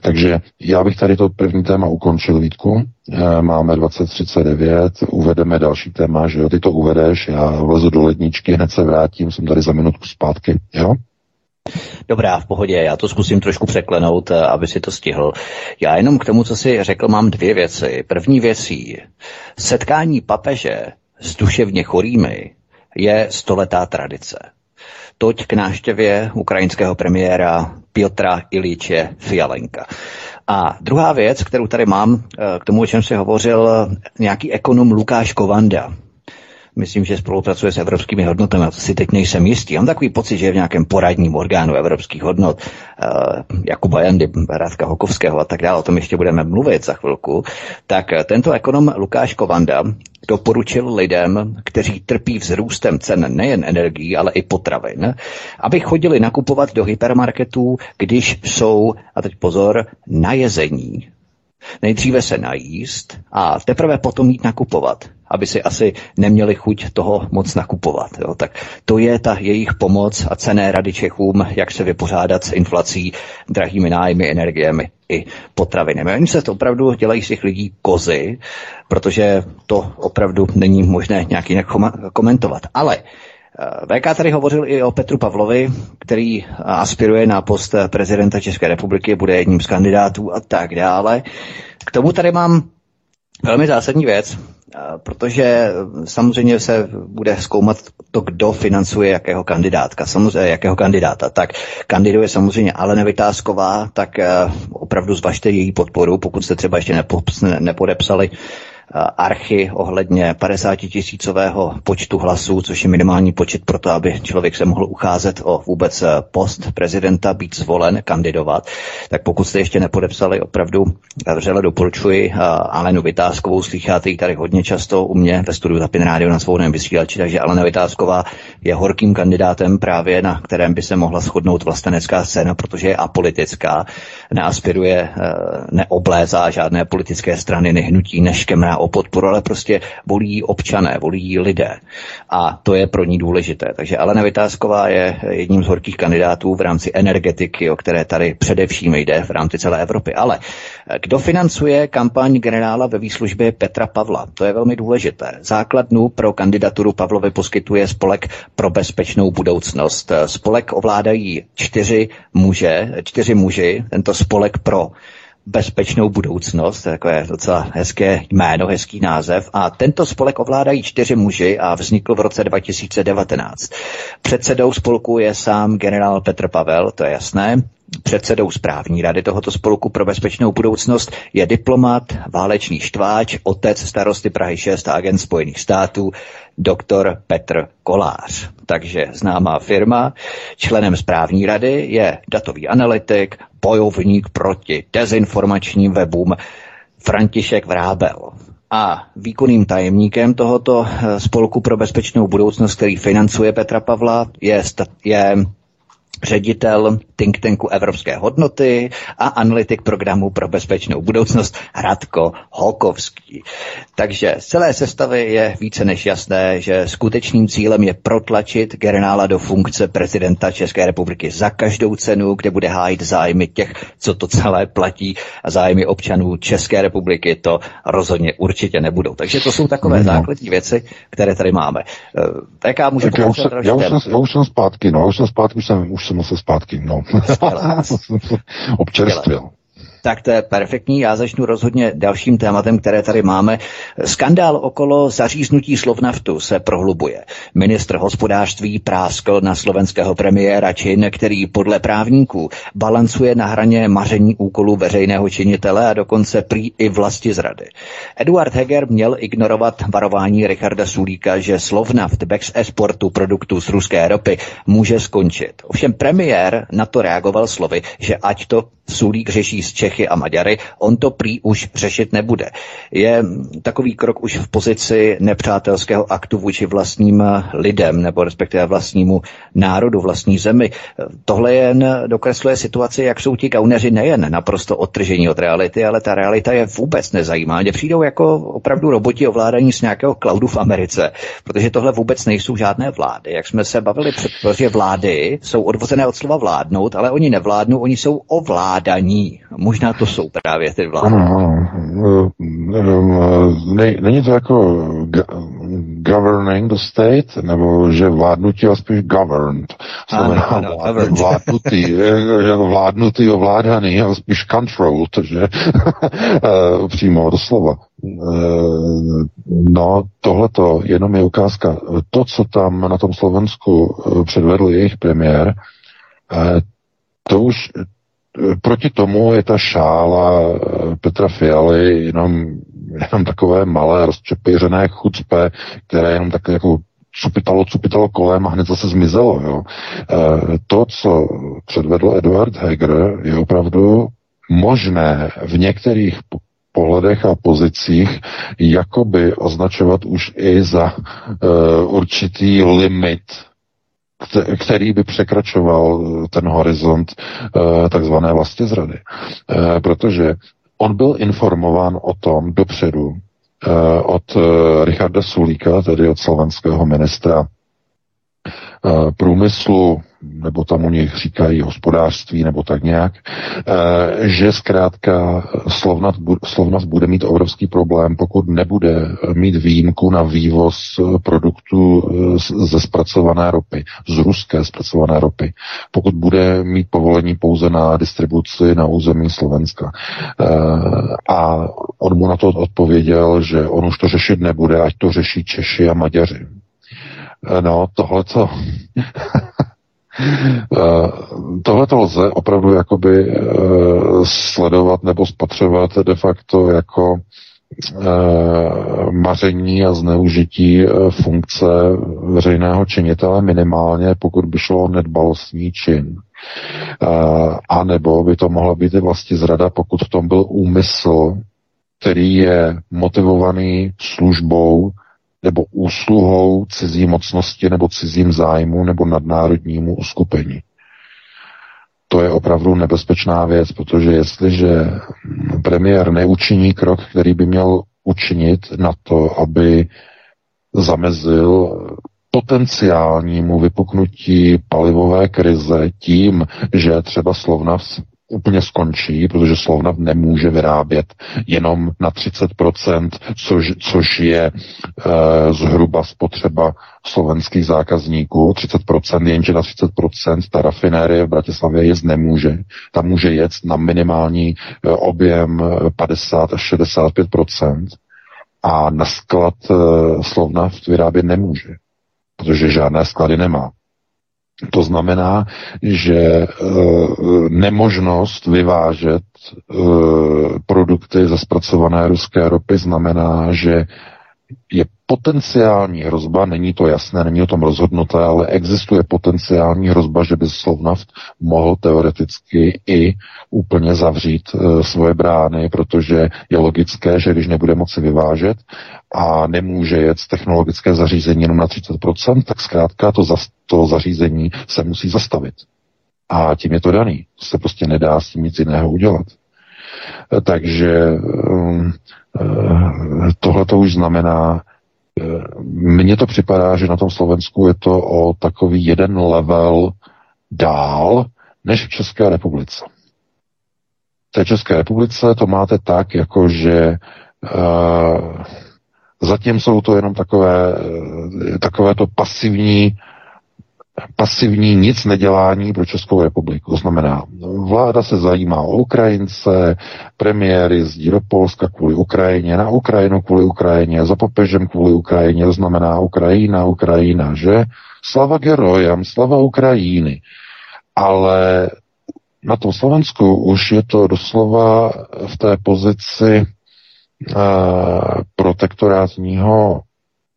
Takže já bych tady to první téma ukončil, Vítku. Eh, máme 2039, uvedeme další téma, že jo, ty to uvedeš, já vlezu do ledničky, hned se vrátím, jsem tady za minutku zpátky, jo? Dobrá, v pohodě, já to zkusím trošku překlenout, eh, aby si to stihl. Já jenom k tomu, co si řekl, mám dvě věci. První věcí, setkání papeže s duševně chorými je stoletá tradice. Toť k náštěvě ukrajinského premiéra Piotra Iliče Fialenka. A druhá věc, kterou tady mám, eh, k tomu, o čem si hovořil nějaký ekonom Lukáš Kovanda, myslím, že spolupracuje s evropskými hodnotami, a to si teď nejsem jistý. Mám takový pocit, že je v nějakém poradním orgánu evropských hodnot, uh, Jakuba Jandy, Radka Hokovského a tak dále, o tom ještě budeme mluvit za chvilku, tak eh, tento ekonom Lukáš Kovanda doporučil lidem, kteří trpí vzrůstem cen nejen energií, ale i potravin, aby chodili nakupovat do hypermarketů, když jsou, a teď pozor, na jezení. Nejdříve se najíst a teprve potom jít nakupovat aby si asi neměli chuť toho moc nakupovat. Jo. Tak to je ta jejich pomoc a cené rady Čechům, jak se vypořádat s inflací, drahými nájmy, energiemi i potravinami. Oni se to opravdu dělají z těch lidí kozy, protože to opravdu není možné nějak jinak komentovat. Ale VK tady hovořil i o Petru Pavlovi, který aspiruje na post prezidenta České republiky, bude jedním z kandidátů a tak dále. K tomu tady mám velmi zásadní věc, protože samozřejmě se bude zkoumat to, kdo financuje jakého kandidátka, samozřejmě jakého kandidáta. Tak kandiduje samozřejmě Alena Vytázková, tak opravdu zvažte její podporu, pokud jste třeba ještě nepodepsali archy ohledně 50 tisícového počtu hlasů, což je minimální počet pro to, aby člověk se mohl ucházet o vůbec post prezidenta, být zvolen, kandidovat. Tak pokud jste ještě nepodepsali, opravdu vřele doporučuji Alenu Vytázkovou, slycháte ji tady hodně často u mě ve studiu Tapin Radio na svobodném vysílači, takže Alena Vytázková je horkým kandidátem právě, na kterém by se mohla shodnout vlastenecká scéna, protože je apolitická, neaspiruje, neoblézá žádné politické strany, nehnutí, neškemrá o podporu, ale prostě volí občané, volí lidé. A to je pro ní důležité. Takže Alena Vytázková je jedním z horkých kandidátů v rámci energetiky, o které tady především jde v rámci celé Evropy. Ale kdo financuje kampaň generála ve výslužbě Petra Pavla? To je velmi důležité. Základnu pro kandidaturu Pavlovi poskytuje spolek pro bezpečnou budoucnost. Spolek ovládají čtyři muže, čtyři muži, tento spolek pro bezpečnou budoucnost, je docela hezké jméno, hezký název. A tento spolek ovládají čtyři muži a vznikl v roce 2019. Předsedou spolku je sám generál Petr Pavel, to je jasné. Předsedou správní rady tohoto spolku pro bezpečnou budoucnost je diplomat, válečný štváč, otec starosty Prahy 6 a agent Spojených států, doktor Petr Kolář. Takže známá firma. Členem správní rady je datový analytik, bojovník proti dezinformačním webům František Vrábel. A výkonným tajemníkem tohoto spolku pro bezpečnou budoucnost, který financuje Petra Pavla, je, je ředitel think tanku Evropské hodnoty a analytik programu pro bezpečnou budoucnost Radko Holkovský. Takže z celé sestavy je více než jasné, že skutečným cílem je protlačit generála do funkce prezidenta České republiky za každou cenu, kde bude hájit zájmy těch, co to celé platí a zájmy občanů České republiky to rozhodně určitě nebudou. Takže to jsou takové no. základní věci, které tady máme. Tak já můžu tak já už, jsem, já, už jsem, já už jsem zpátky, no, já už jsem zpátky, už jsem, už jsem se zpátky, no. Občerstvil. Tak to je perfektní. Já začnu rozhodně dalším tématem, které tady máme. Skandál okolo zaříznutí Slovnaftu se prohlubuje. Ministr hospodářství práskl na slovenského premiéra Čin, který podle právníků balancuje na hraně maření úkolů veřejného činitele a dokonce prý i vlasti zrady. Eduard Heger měl ignorovat varování Richarda Sulíka, že Slovnaft bez exportu produktů z ruské ropy může skončit. Ovšem premiér na to reagoval slovy, že ať to Sulík řeší s Čechy a Maďary, on to prý už řešit nebude. Je takový krok už v pozici nepřátelského aktu vůči vlastním lidem, nebo respektive vlastnímu národu, vlastní zemi. Tohle jen dokresluje situaci, jak jsou ti gauneři nejen naprosto odtržení od reality, ale ta realita je vůbec nezajímá. Mě přijdou jako opravdu roboti ovládaní z nějakého cloudu v Americe, protože tohle vůbec nejsou žádné vlády. Jak jsme se bavili před, že vlády jsou odvozené od slova vládnout, ale oni nevládnou, oni jsou ovládaní ovládaní. Možná to jsou právě ty vlády. Ano, ano. Není to jako governing the state, nebo že vládnutí, ale spíš governed. Ano, ano, vlád, vládnutý, vládnutý, ovládaný, ale spíš controlled, že přímo doslova. No, tohleto jenom je ukázka. To, co tam na tom Slovensku předvedl jejich premiér, to už proti tomu je ta šála eh, Petra Fialy jenom, jenom takové malé rozčepěřené chucpe, které jenom tak jako cupitalo, cupitalo kolem a hned zase zmizelo. Jo. E, to, co předvedl Eduard Heger, je opravdu možné v některých pohledech a pozicích jakoby označovat už i za e, určitý limit který by překračoval eh, ten horizont eh, takzvané zrady. Eh, protože on byl informován o tom dopředu od Richarda Sulíka, tedy od slovenského ministra průmyslu, nebo tam u nich říkají hospodářství, nebo tak nějak, eh, že zkrátka Slovnat, Slovnat bude mít obrovský problém, pokud nebude mít výjimku na vývoz produktů eh, ze zpracované ropy, z ruské zpracované ropy, pokud bude mít povolení pouze na distribuci na území Slovenska. Eh, a on mu na to odpověděl, že on už to řešit nebude, ať to řeší Češi a Maďaři. No, tohleto Eh, tohle to lze opravdu jakoby eh, sledovat nebo spatřovat de facto jako maření a zneužití funkce veřejného činitele minimálně, pokud by šlo o nedbalostní čin. A nebo by to mohla být i vlastně zrada, pokud v tom byl úmysl, který je motivovaný službou nebo úsluhou cizí mocnosti nebo cizím zájmu nebo nadnárodnímu uskupení. To je opravdu nebezpečná věc, protože jestliže premiér neučiní krok, který by měl učinit na to, aby zamezil potenciálnímu vypuknutí palivové krize tím, že třeba Slovnav úplně skončí, protože Slovnav nemůže vyrábět jenom na 30%, což, což je e, zhruba spotřeba slovenských zákazníků. 30%, jenže na 30% ta rafinérie v Bratislavě jet nemůže. Tam může jet na minimální e, objem 50 až 65% a na sklad e, Slovnav vyrábět nemůže protože žádné sklady nemá. To znamená, že e, nemožnost vyvážet e, produkty ze zpracované ruské ropy znamená, že je potenciální hrozba, není to jasné, není o tom rozhodnuté, ale existuje potenciální hrozba, že by Slovnaft mohl teoreticky i úplně zavřít e, svoje brány, protože je logické, že když nebude moci vyvážet a nemůže jet technologické zařízení jenom na 30%, tak zkrátka to, za, to zařízení se musí zastavit. A tím je to daný. To se prostě nedá s tím nic jiného udělat. Takže um, tohle to už znamená, mně to připadá, že na tom Slovensku je to o takový jeden level dál než v České republice. V té České republice to máte tak, jako že uh, zatím jsou to jenom takové, takové to pasivní pasivní nic nedělání pro Českou republiku. To znamená, vláda se zajímá o Ukrajince, premiér jezdí do Polska kvůli Ukrajině, na Ukrajinu kvůli Ukrajině, za popežem kvůli Ukrajině, to znamená Ukrajina, Ukrajina, že? Slava gerojam, slava Ukrajiny. Ale na tom Slovensku už je to doslova v té pozici uh, protektorátního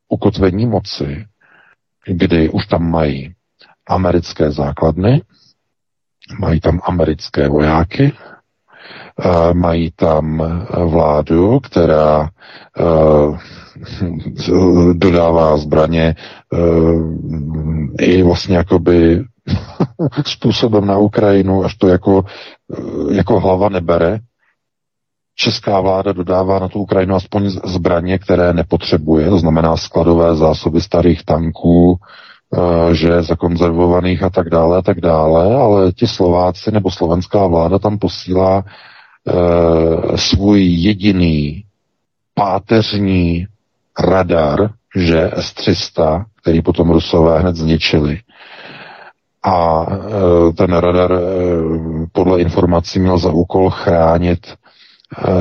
ukotvení moci, kdy už tam mají americké základny, mají tam americké vojáky, mají tam vládu, která dodává zbraně i vlastně jakoby způsobem na Ukrajinu, až to jako, jako hlava nebere. Česká vláda dodává na tu Ukrajinu aspoň zbraně, které nepotřebuje, to znamená skladové zásoby starých tanků, Eh, že zakonzervovaných a tak dále a tak dále, ale ti Slováci nebo slovenská vláda tam posílá e, svůj jediný páteřní radar, že S-300, který potom Rusové hned zničili. A e, ten radar e, podle informací měl za úkol chránit e,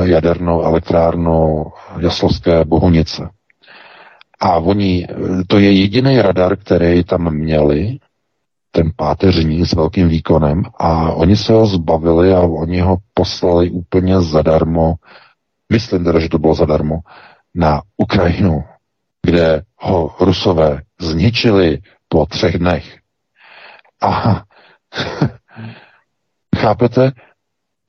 jadernou elektrárnu Jaslovské Bohunice. A oni, to je jediný radar, který tam měli, ten páteřní s velkým výkonem a oni se ho zbavili a oni ho poslali úplně zadarmo, myslím teda, že to bylo zadarmo, na Ukrajinu, kde ho Rusové zničili po třech dnech. A chápete,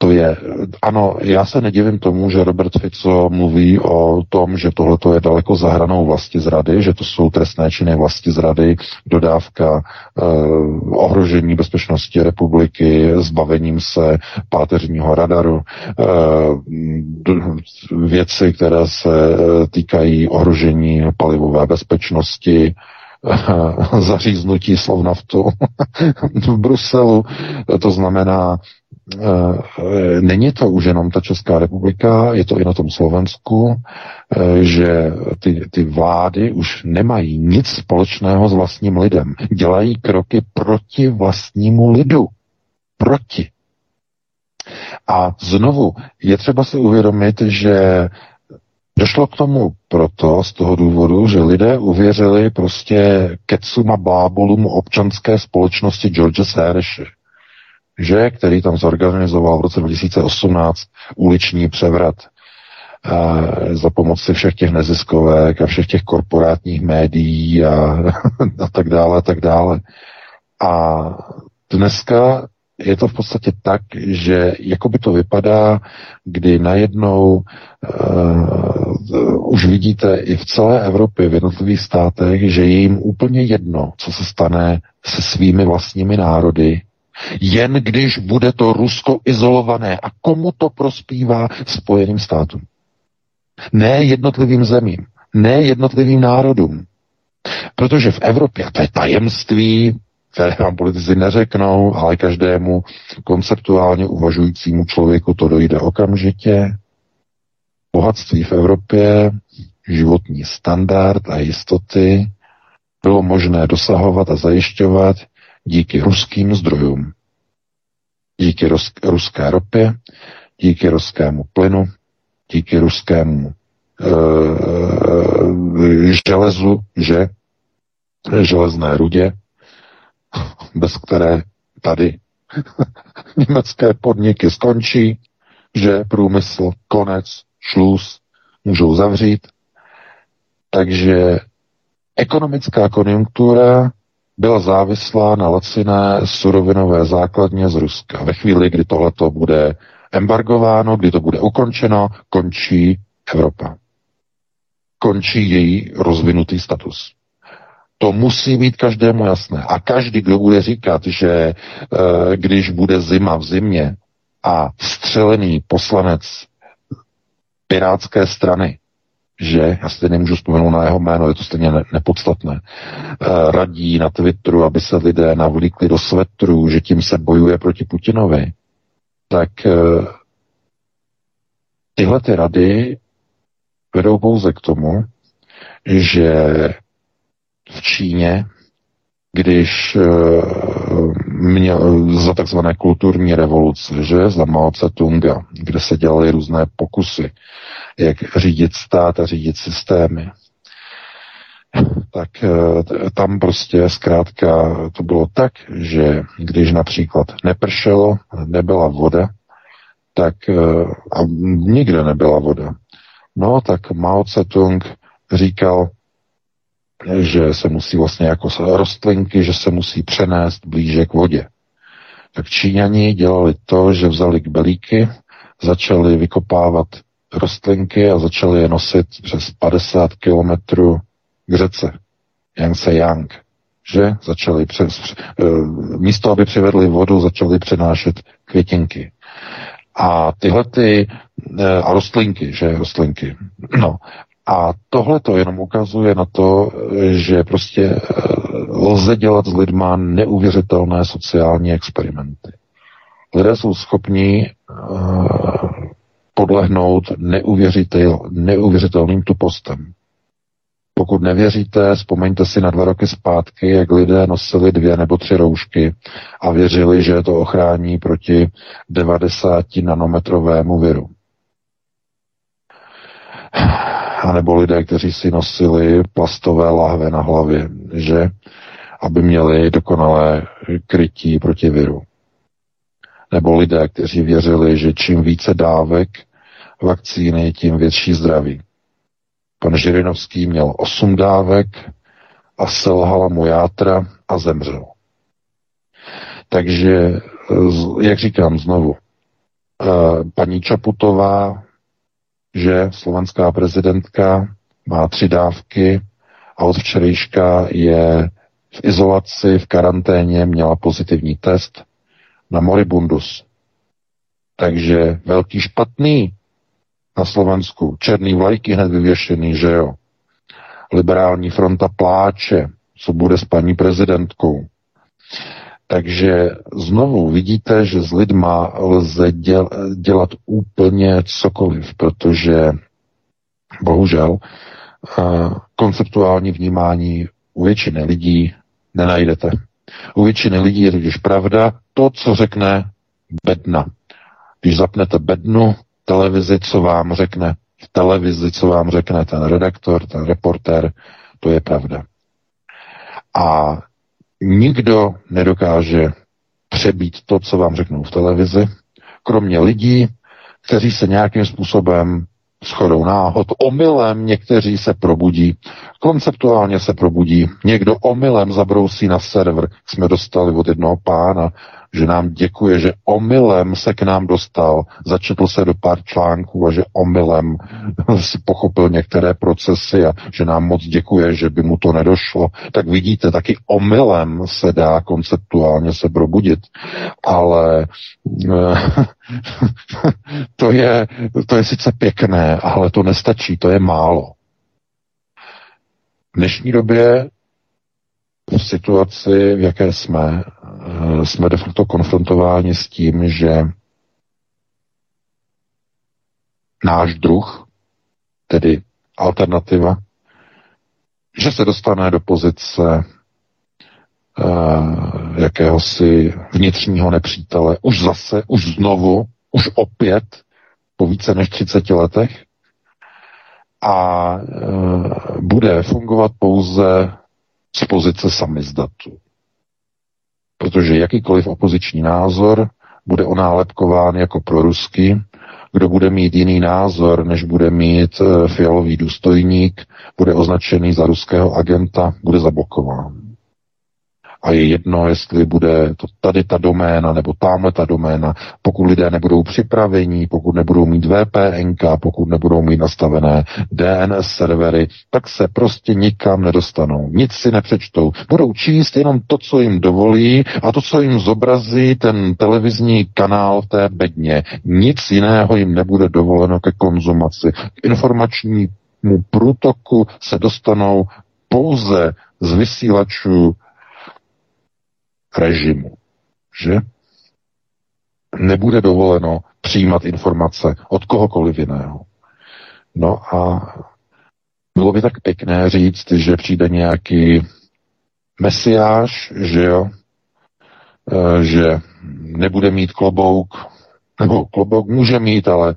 to je, ano, já se nedivím tomu, že Robert Fico mluví o tom, že tohle je daleko za hranou vlasti zrady, že to jsou trestné činy vlasti zrady, dodávka eh, ohrožení bezpečnosti republiky, zbavením se páteřního radaru, eh, věci, které se eh, týkají ohrožení palivové bezpečnosti, zaříznutí slovnaftu v Bruselu, to znamená není to už jenom ta Česká republika, je to i na tom Slovensku, eh, že ty, ty vlády už nemají nic společného s vlastním lidem. Dělají kroky proti vlastnímu lidu. Proti. A znovu je třeba si uvědomit, že Došlo k tomu proto, z toho důvodu, že lidé uvěřili prostě kecům a bábolům občanské společnosti George Soreše že, který tam zorganizoval v roce 2018 uliční převrat. za pomoci všech těch neziskovek a všech těch korporátních médií a, a tak dále, a tak dále. A dneska je to v podstatě tak, že jako by to vypadá, kdy najednou uh, už vidíte i v celé Evropě, v jednotlivých státech, že je jim úplně jedno, co se stane se svými vlastními národy, jen když bude to Rusko izolované. A komu to prospívá Spojeným státům? Ne jednotlivým zemím, ne jednotlivým národům. Protože v Evropě, to je tajemství, které vám politici neřeknou, ale každému konceptuálně uvažujícímu člověku to dojde okamžitě. Bohatství v Evropě, životní standard a jistoty bylo možné dosahovat a zajišťovat díky ruským zdrojům. Díky rus- ruské ropě, díky ruskému plynu, díky ruskému e, železu, že železné rudě, bez které tady německé podniky skončí, že průmysl, konec, šluz, můžou zavřít. Takže ekonomická konjunktura byla závislá na laciné surovinové základně z Ruska. Ve chvíli, kdy tohleto bude embargováno, kdy to bude ukončeno, končí Evropa. Končí její rozvinutý status. To musí být každému jasné. A každý, kdo bude říkat, že e, když bude zima v zimě a střelený poslanec pirátské strany, že, já si nemůžu vzpomenout na jeho jméno, je to stejně ne, nepodstatné, e, radí na Twitteru, aby se lidé navlíkli do svetru, že tím se bojuje proti Putinovi, tak e, tyhle ty rady vedou pouze k tomu, že v Číně, když eh, měl za takzvané kulturní revoluce, že, za Mao Tse-tunga, kde se dělaly různé pokusy, jak řídit stát a řídit systémy, tak eh, tam prostě zkrátka to bylo tak, že když například nepršelo, nebyla voda, tak eh, a nikde nebyla voda, no tak Mao Tse-tung říkal, že se musí vlastně jako rostlinky, že se musí přenést blíže k vodě. Tak Číňani dělali to, že vzali kbelíky, začali vykopávat rostlinky a začali je nosit přes 50 kilometrů k řece Yang. Že začali přes, eh, místo, aby přivedli vodu, začali přenášet květinky. A tyhle ty, eh, a rostlinky, že rostlinky. No, a tohle to jenom ukazuje na to, že prostě eh, lze dělat s lidma neuvěřitelné sociální experimenty. Lidé jsou schopni uh, podlehnout neuvěřitel, neuvěřitelným tupostem. Pokud nevěříte, vzpomeňte si na dva roky zpátky, jak lidé nosili dvě nebo tři roušky a věřili, že to ochrání proti 90 nanometrovému viru anebo lidé, kteří si nosili plastové lahve na hlavě, že aby měli dokonalé krytí proti viru. Nebo lidé, kteří věřili, že čím více dávek vakcíny, tím větší zdraví. Pan Žirinovský měl osm dávek a selhala mu játra a zemřel. Takže, jak říkám znovu, eh, paní Čaputová že slovenská prezidentka má tři dávky a od včerejška je v izolaci, v karanténě, měla pozitivní test na moribundus. Takže velký špatný na Slovensku. Černý vlajky hned vyvěšený, že jo. Liberální fronta pláče, co bude s paní prezidentkou. Takže znovu vidíte, že s lidma lze děl, dělat úplně cokoliv, protože bohužel konceptuální vnímání u většiny lidí nenajdete. U většiny lidí je totiž pravda to, co řekne bedna. Když zapnete bednu, televizi, co vám řekne v televizi, co vám řekne ten redaktor, ten reportér, to je pravda. A nikdo nedokáže přebít to, co vám řeknou v televizi, kromě lidí, kteří se nějakým způsobem shodou náhod, omylem někteří se probudí, konceptuálně se probudí, někdo omylem zabrousí na server, jsme dostali od jednoho pána, že nám děkuje, že omylem se k nám dostal, začetl se do pár článků a že omylem si pochopil některé procesy a že nám moc děkuje, že by mu to nedošlo. Tak vidíte, taky omylem se dá konceptuálně se probudit, ale to je, to je sice pěkné, ale to nestačí, to je málo. V dnešní době v situaci, v jaké jsme, eh, jsme de facto konfrontováni s tím, že náš druh, tedy alternativa, že se dostane do pozice uh, jakéhosi vnitřního nepřítele. Už zase, už znovu, už opět, po více než 30 letech. A uh, bude fungovat pouze z pozice samizdatu. Protože jakýkoliv opoziční názor bude onálepkován jako proruský, kdo bude mít jiný názor, než bude mít eh, fialový důstojník, bude označený za ruského agenta, bude zablokován a je jedno, jestli bude to tady ta doména nebo tamhle ta doména. Pokud lidé nebudou připraveni, pokud nebudou mít VPN, pokud nebudou mít nastavené DNS servery, tak se prostě nikam nedostanou. Nic si nepřečtou. Budou číst jenom to, co jim dovolí a to, co jim zobrazí ten televizní kanál v té bedně. Nic jiného jim nebude dovoleno ke konzumaci. K informačnímu průtoku se dostanou pouze z vysílačů režimu. Že? Nebude dovoleno přijímat informace od kohokoliv jiného. No a bylo by tak pěkné říct, že přijde nějaký mesiáš, že jo, e, že nebude mít klobouk, nebo klobouk může mít, ale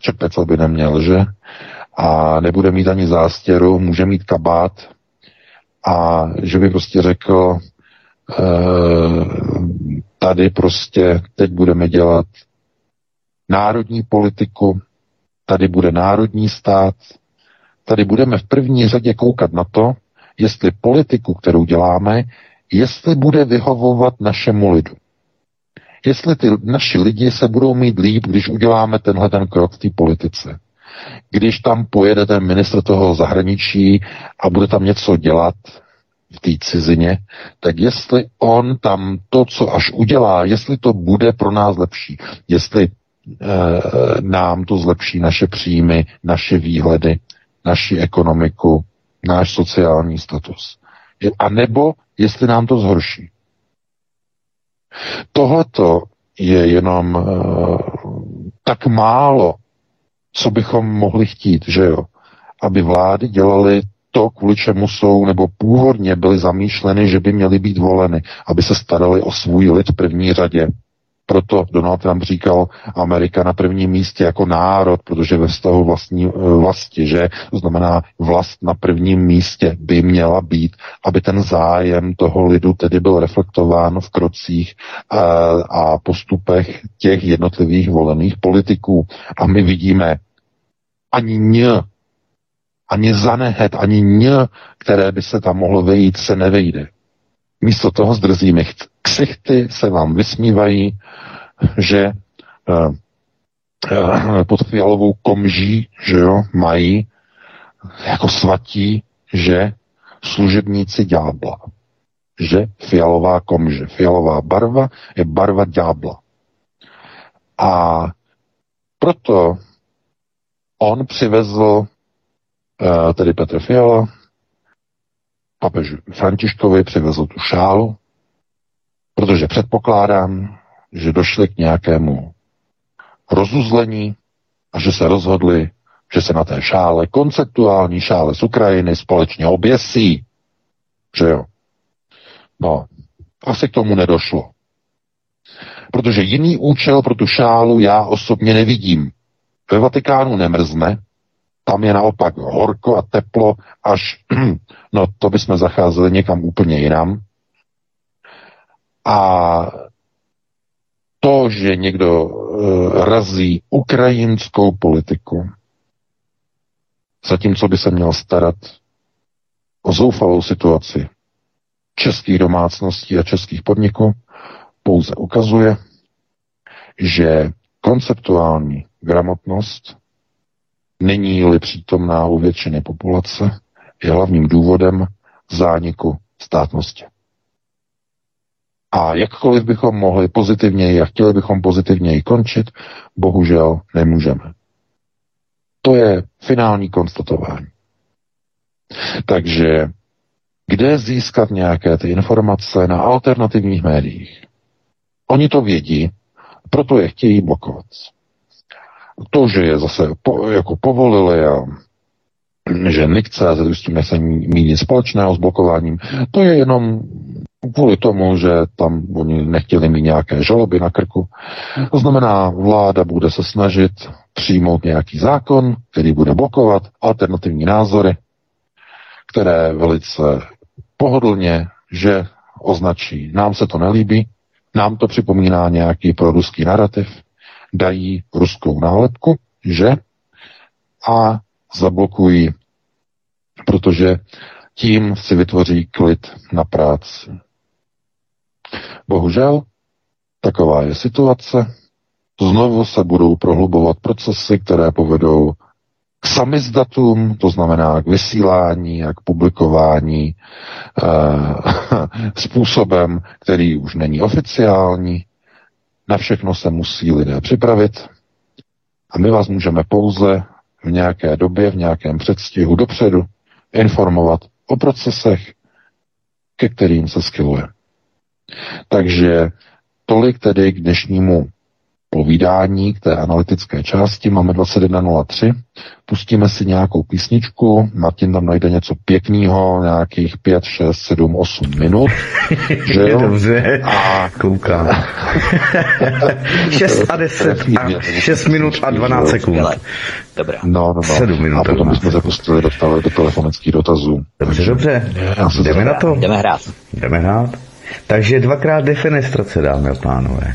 čepec by neměl, že? A nebude mít ani zástěru, může mít kabát a že by prostě řekl, tady prostě teď budeme dělat národní politiku, tady bude národní stát, tady budeme v první řadě koukat na to, jestli politiku, kterou děláme, jestli bude vyhovovat našemu lidu. Jestli ty naši lidi se budou mít líp, když uděláme tenhle ten krok v té politice. Když tam pojede ten ministr toho zahraničí a bude tam něco dělat, v té cizině, tak jestli on tam to, co až udělá, jestli to bude pro nás lepší, jestli e, nám to zlepší naše příjmy, naše výhledy, naši ekonomiku, náš sociální status. A nebo jestli nám to zhorší. Tohleto je jenom e, tak málo, co bychom mohli chtít, že jo? Aby vlády dělaly to, kvůli čemu jsou, nebo původně byly zamýšleny, že by měly být voleny, aby se starali o svůj lid v první řadě. Proto Donald Trump říkal Amerika na prvním místě jako národ, protože ve vztahu vlastní eh, vlasti, že to znamená vlast na prvním místě by měla být, aby ten zájem toho lidu tedy byl reflektován v krocích a, eh, a postupech těch jednotlivých volených politiků. A my vidíme ani ně ani zanehet, ani ň, které by se tam mohlo vejít, se nevejde. Místo toho zdrzíme ksichty, se vám vysmívají, že uh, uh, pod fialovou komží, že jo, mají jako svatí, že služebníci ďábla. Že fialová komže, fialová barva je barva ďábla. A proto on přivezl tedy Petr Fiala, papež Františkovi přivezl tu šálu, protože předpokládám, že došli k nějakému rozuzlení a že se rozhodli, že se na té šále, konceptuální šále z Ukrajiny společně oběsí. Že jo? No, asi k tomu nedošlo. Protože jiný účel pro tu šálu já osobně nevidím. Ve Vatikánu nemrzne, tam je naopak horko a teplo, až, no to bychom zacházeli někam úplně jinam. A to, že někdo uh, razí ukrajinskou politiku, zatímco by se měl starat o zoufalou situaci českých domácností a českých podniků, pouze ukazuje, že konceptuální gramotnost není-li přítomná u většiny populace, je hlavním důvodem zániku státnosti. A jakkoliv bychom mohli pozitivněji a chtěli bychom pozitivněji končit, bohužel nemůžeme. To je finální konstatování. Takže kde získat nějaké ty informace na alternativních médiích? Oni to vědí, proto je chtějí blokovat. To, že je zase po, jako povolili a že NIC.cz už s tím nechce mít nic společného s blokováním, to je jenom kvůli tomu, že tam oni nechtěli mít nějaké žaloby na krku. To znamená, vláda bude se snažit přijmout nějaký zákon, který bude blokovat alternativní názory, které velice pohodlně, že označí, nám se to nelíbí, nám to připomíná nějaký proruský narrativ, dají ruskou nálepku, že a zablokují, protože tím si vytvoří klid na práci. Bohužel, taková je situace. Znovu se budou prohlubovat procesy, které povedou k samizdatům, to znamená k vysílání a k publikování e, způsobem, který už není oficiální. Na všechno se musí lidé připravit a my vás můžeme pouze v nějaké době, v nějakém předstihu dopředu informovat o procesech, ke kterým se skiluje. Takže tolik tedy k dnešnímu povídání, k té analytické části. Máme 21.03. Pustíme si nějakou písničku. Martin tam najde něco pěkného, nějakých 5, 6, 7, 8 minut. že jo? Dobře, a... koukám. 6 a 10 a 6 minut a 12 sekund. Dobrá. No, no, no. 7 minut. A potom bychom se pustili do, do telefonických dotazů. Dobře, dobře. Jdeme na to. Jdeme hrát. Jdeme hrát. Takže dvakrát defenestrace, dámy a pánové.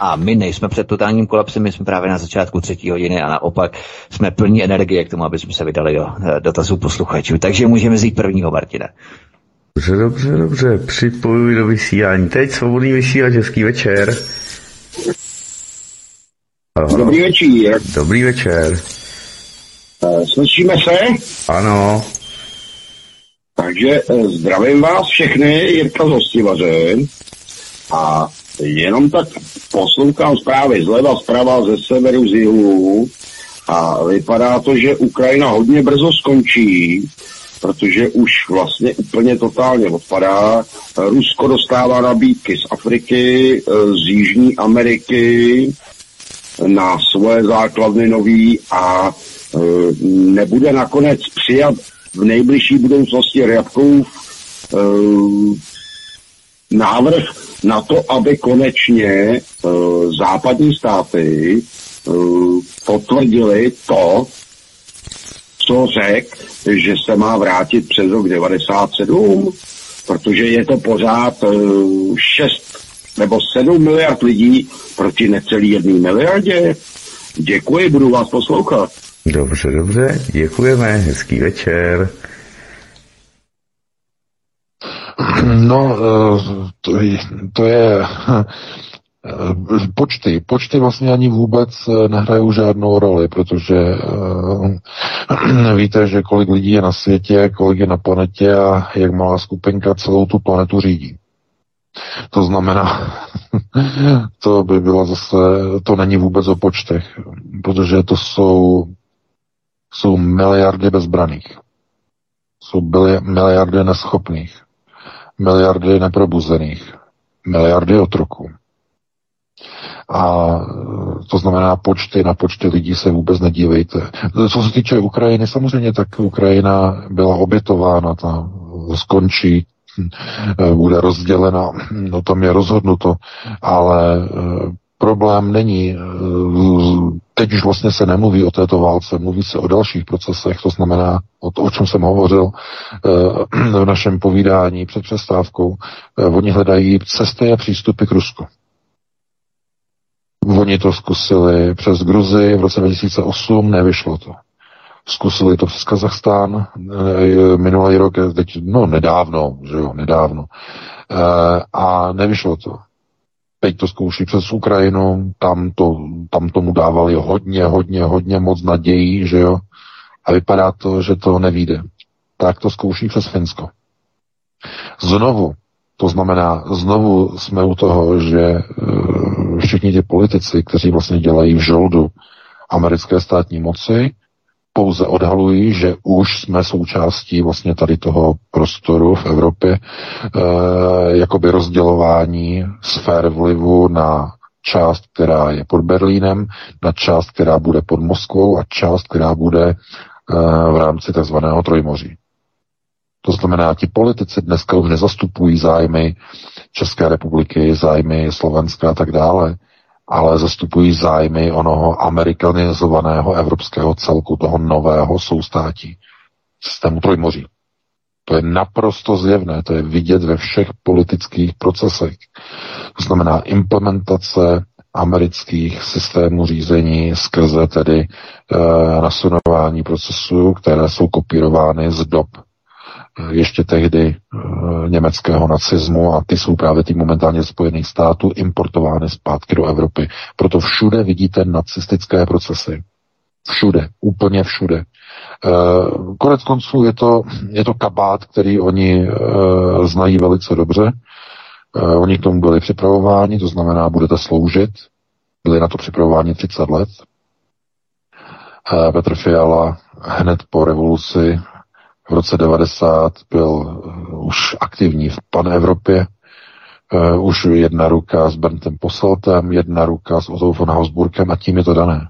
A my nejsme před totálním kolapsem, my jsme právě na začátku třetí hodiny a naopak jsme plní energie k tomu, aby jsme se vydali do eh, dotazů posluchačů. Takže můžeme zít prvního, Martina. Dobře, dobře, dobře. Připojuji do vysílání. Teď svobodný vysílač, hezký večer. Ahoj. Dobrý večer. Dobrý večer. Eh, slyšíme se? Ano. Takže eh, zdravím vás všechny, Jirka z Hostivaře. A jenom tak poslouchám zprávy zleva, zprava, ze severu, z jihu a vypadá to, že Ukrajina hodně brzo skončí, protože už vlastně úplně totálně odpadá. Rusko dostává nabídky z Afriky, z Jižní Ameriky na svoje základny nový a e, nebude nakonec přijat v nejbližší budoucnosti Ryabkův e, návrh na to, aby konečně uh, západní státy uh, potvrdili to, co řek, že se má vrátit přes rok 97, protože je to pořád uh, 6 nebo 7 miliard lidí proti necelý jedné miliardě. Děkuji, budu vás poslouchat. Dobře, dobře, děkujeme, hezký večer. No, eh, to je, to je eh, počty. Počty vlastně ani vůbec eh, nehrají žádnou roli, protože víte, že kolik lidí je na světě, kolik je na planetě a jak malá skupinka celou tu planetu řídí. To znamená, to by bylo zase, to není vůbec o počtech, protože to jsou, jsou miliardy bezbraných. Jsou byly miliardy neschopných miliardy neprobuzených, miliardy otroků. A to znamená počty, na počty lidí se vůbec nedívejte. Co se týče Ukrajiny, samozřejmě tak Ukrajina byla obětována, ta skončí bude rozdělena, no tam je rozhodnuto, ale problém není, teď už vlastně se nemluví o této válce, mluví se o dalších procesech, to znamená o to, o čem jsem hovořil v našem povídání před přestávkou. Oni hledají cesty a přístupy k Rusku. Oni to zkusili přes Gruzi v roce 2008, nevyšlo to. Zkusili to přes Kazachstán eh, minulý rok, teď, no nedávno, že jo, nedávno. A nevyšlo to. Teď to zkouší přes Ukrajinu, tam, to, tam tomu dávali hodně, hodně, hodně moc nadějí, že jo. A vypadá to, že to nevíde. Tak to zkouší přes Finsko. Znovu to znamená, znovu jsme u toho, že e, všichni ti politici, kteří vlastně dělají v žoldu americké státní moci, pouze odhalují, že už jsme součástí vlastně tady toho prostoru v Evropě, e, jakoby rozdělování sfér vlivu na část, která je pod Berlínem, na část, která bude pod Moskvou a část, která bude e, v rámci takzvaného Trojmoří. To znamená, ti politici dneska už nezastupují zájmy České republiky, zájmy Slovenska a tak dále, ale zastupují zájmy onoho amerikanizovaného evropského celku, toho nového soustátí, systému Trojmoří. To je naprosto zjevné, to je vidět ve všech politických procesech. To znamená implementace amerických systémů řízení skrze tedy e, nasunování procesů, které jsou kopírovány z dob ještě tehdy e, německého nacismu a ty jsou právě ty momentálně Spojených států importovány zpátky do Evropy. Proto všude vidíte nacistické procesy. Všude, úplně všude. E, konec konců je to, je to kabát, který oni znají velice dobře. Oni k tomu byli připravováni, to znamená, budete sloužit. Byli na to připravováni 30 let. Petr Fiala hned po revoluci v roce 90 byl uh, už aktivní v pan Evropě, uh, už jedna ruka s Berntem Poseltem, jedna ruka s Otto von Hausburkem a tím je to dané.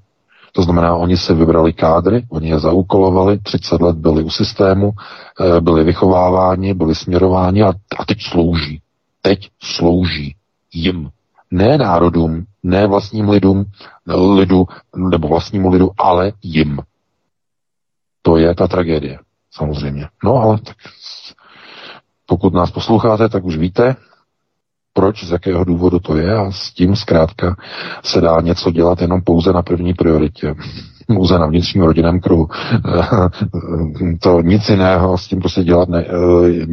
To znamená, oni se vybrali kádry, oni je zaúkolovali, 30 let byli u systému, uh, byli vychováváni, byli směrováni a, a teď slouží. Teď slouží jim. Ne národům, ne vlastním lidům, lidu, nebo vlastnímu lidu, ale jim. To je ta tragédie samozřejmě. No ale tak pokud nás posloucháte, tak už víte, proč, z jakého důvodu to je a s tím zkrátka se dá něco dělat jenom pouze na první prioritě. Pouze na vnitřním rodinném kruhu. to nic jiného s tím prostě dělat, ne,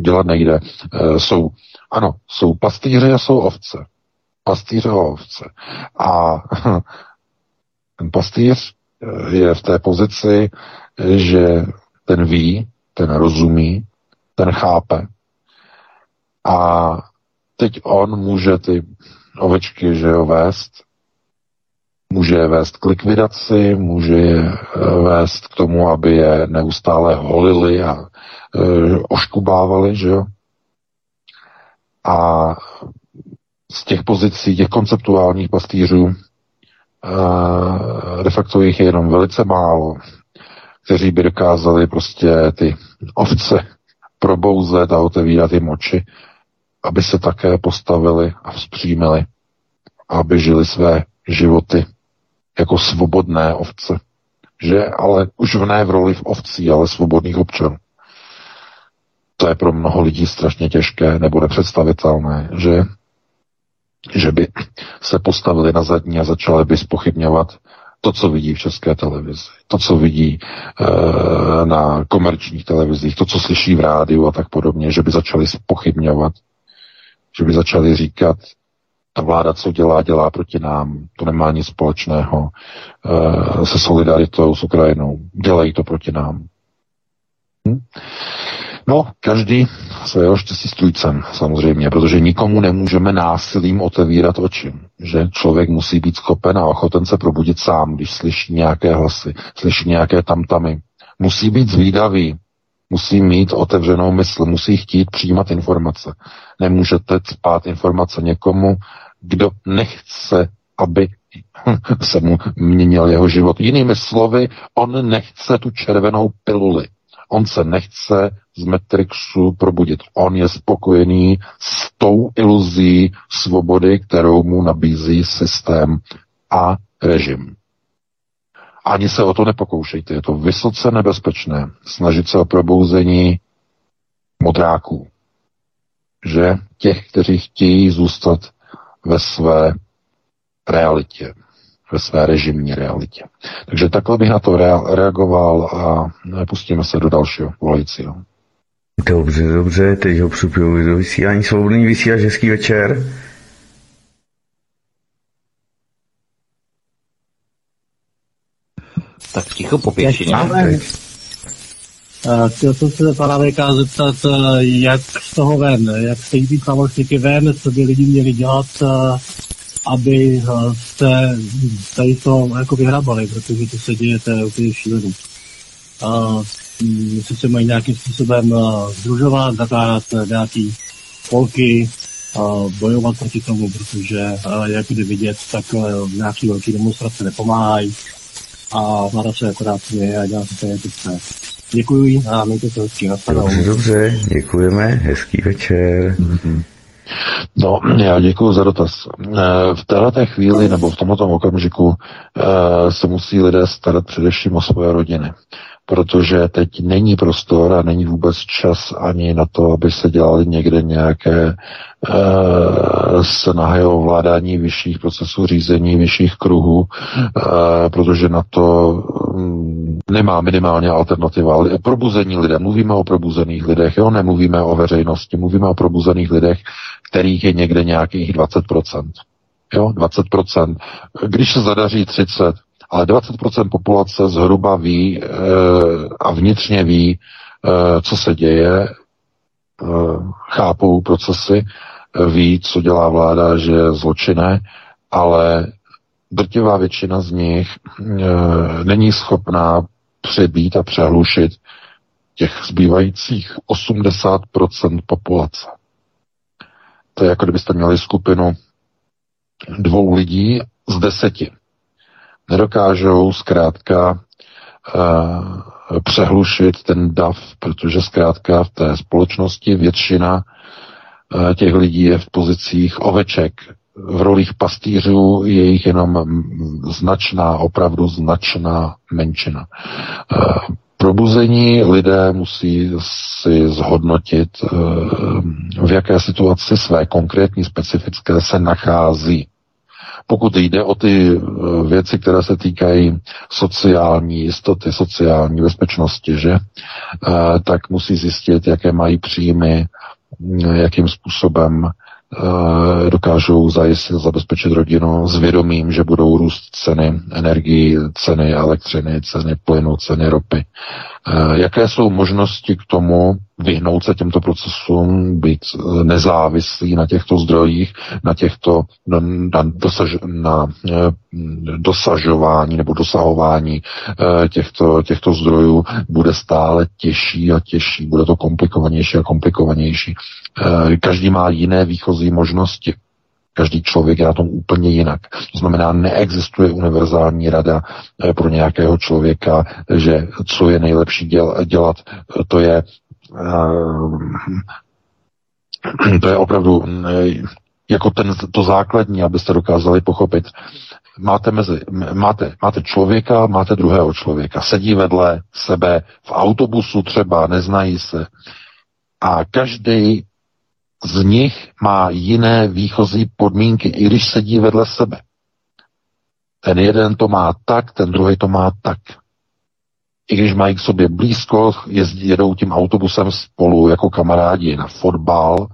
dělat nejde. Jsou, ano, jsou pastýři a jsou ovce. Pastýře a ovce. A ten pastýř je v té pozici, že ten ví, ten rozumí, ten chápe. A teď on může ty ovečky, že jo, vést, může je vést k likvidaci, může je eh, vést k tomu, aby je neustále holili a e, oškubávali, že jo. A z těch pozicí, těch konceptuálních pastýřů, e, de facto jich je jenom velice málo kteří by dokázali prostě ty ovce probouzet a otevírat jim oči, aby se také postavili a vzpřímili, aby žili své životy jako svobodné ovce. Že ale už v ne v roli v ovcí, ale svobodných občanů. To je pro mnoho lidí strašně těžké nebo nepředstavitelné, že že by se postavili na zadní a začali by spochybňovat to, co vidí v české televizi, to, co vidí e, na komerčních televizích, to, co slyší v rádiu a tak podobně, že by začali spochybňovat, že by začali říkat, ta vláda, co dělá, dělá proti nám, to nemá nic společného e, se solidaritou s Ukrajinou, dělají to proti nám. Hm? No, každý svého štěstí strůjcem, samozřejmě, protože nikomu nemůžeme násilím otevírat oči. Že člověk musí být schopen a ochoten se probudit sám, když slyší nějaké hlasy, slyší nějaké tamtamy. Musí být zvídavý, musí mít otevřenou mysl, musí chtít přijímat informace. Nemůžete spát informace někomu, kdo nechce, aby se mu měnil jeho život. Jinými slovy, on nechce tu červenou piluli. On se nechce z Matrixu probudit. On je spokojený s tou iluzí svobody, kterou mu nabízí systém a režim. Ani se o to nepokoušejte, je to vysoce nebezpečné snažit se o probouzení modráků. Že těch, kteří chtějí zůstat ve své realitě, ve své režimní realitě. Takže takhle bych na to reagoval a pustíme se do dalšího volajícího. Dobře, dobře, teď ho připojuji do vysílání. Svobodný vysílač, hezký večer. Tak ticho po pěšině. Chtěl jsem se pana VK zeptat, jak z toho ven, jak se jít fanoušky ven, co by lidi měli dělat, aby se tady to jako vyhrabali, protože to se děje, to je úplně šílený. Jestli se mají nějakým způsobem združovat, zakládat nějaký polky, bojovat proti tomu, protože jak jde vidět, tak nějaký velký demonstrace nepomáhají a vláda se akorát směje a dělá se to, jak chce. Děkuji a mějte se hezky. Dobře, dobře, děkujeme, hezký večer. Mm-hmm. No, já děkuji za dotaz. Eh, v této chvíli nebo v tomto okamžiku eh, se musí lidé starat především o svoje rodiny protože teď není prostor a není vůbec čas ani na to, aby se dělali někde nějaké snahy o ovládání vyšších procesů řízení, vyšších kruhů, e, protože na to mm, nemá minimálně alternativa. Probuzení lidé, mluvíme o probuzených lidech, jo, nemluvíme o veřejnosti, mluvíme o probuzených lidech, kterých je někde nějakých 20%. Jo, 20%. Když se zadaří 30, ale 20% populace zhruba ví e, a vnitřně ví, e, co se děje, chápou procesy, ví, co dělá vláda, že je zločinné, ale drtivá většina z nich e, není schopná přebít a přehlušit těch zbývajících 80% populace. To je jako kdybyste měli skupinu dvou lidí z deseti nedokážou zkrátka přehlušit ten dav, protože zkrátka v té společnosti většina uh, těch lidí je v pozicích oveček. V rolích pastýřů je jich jenom značná, opravdu značná menšina. Uh, probuzení lidé musí si zhodnotit, v jaké situaci své konkrétní specifické se nachází pokud jde o ty eh, věci, které se týkají sociální jistoty, sociální bezpečnosti, že, eh, tak musí zjistit, jaké mají příjmy, jakým způsobem Eh, dokážou zajistit, zabezpečit rodinu s vědomím, že budou růst ceny energii, ceny elektřiny, ceny plynu, ceny ropy. Jaké jsou možnosti k tomu vyhnout se těmto procesům, být eh, nezávislý na těchto zdrojích, na těchto na, na, dosaž, na dosažování nebo dosahování těchto, těchto zdrojů bude stále těžší a těžší, bude to komplikovanější a komplikovanější. Každý má jiné výchozí možnosti. Každý člověk je na tom úplně jinak. To znamená, neexistuje univerzální rada eh, pro nějakého člověka, že co je nejlepší děl, dělat, to je to je opravdu eh, jako ten, to základní, abyste dokázali pochopit. Máte, mezi, máte, máte člověka, máte druhého člověka, sedí vedle sebe v autobusu třeba, neznají se. A každý z nich má jiné výchozí podmínky, i když sedí vedle sebe. Ten jeden to má tak, ten druhý to má tak. I když mají k sobě blízko, jezdí, jedou tím autobusem spolu jako kamarádi na fotbal,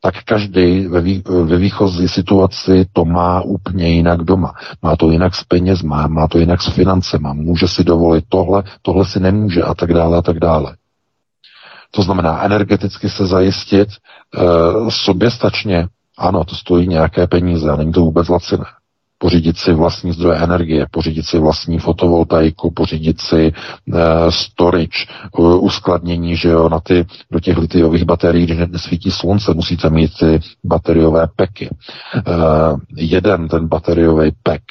tak každý ve, vý, ve výchozí situaci to má úplně jinak doma. Má to jinak s penězma, má to jinak s financema, může si dovolit tohle, tohle si nemůže a tak dále a tak dále. To znamená energeticky se zajistit e, soběstačně. Ano, to stojí nějaké peníze a není to vůbec laciné. Pořídit si vlastní zdroje energie, pořídit si vlastní fotovoltaiku, pořídit si e, storage, uh, uskladnění, že jo, na ty, do těch litiových baterií, když nesvítí slunce, musíte mít ty bateriové peky. E, jeden ten bateriový pek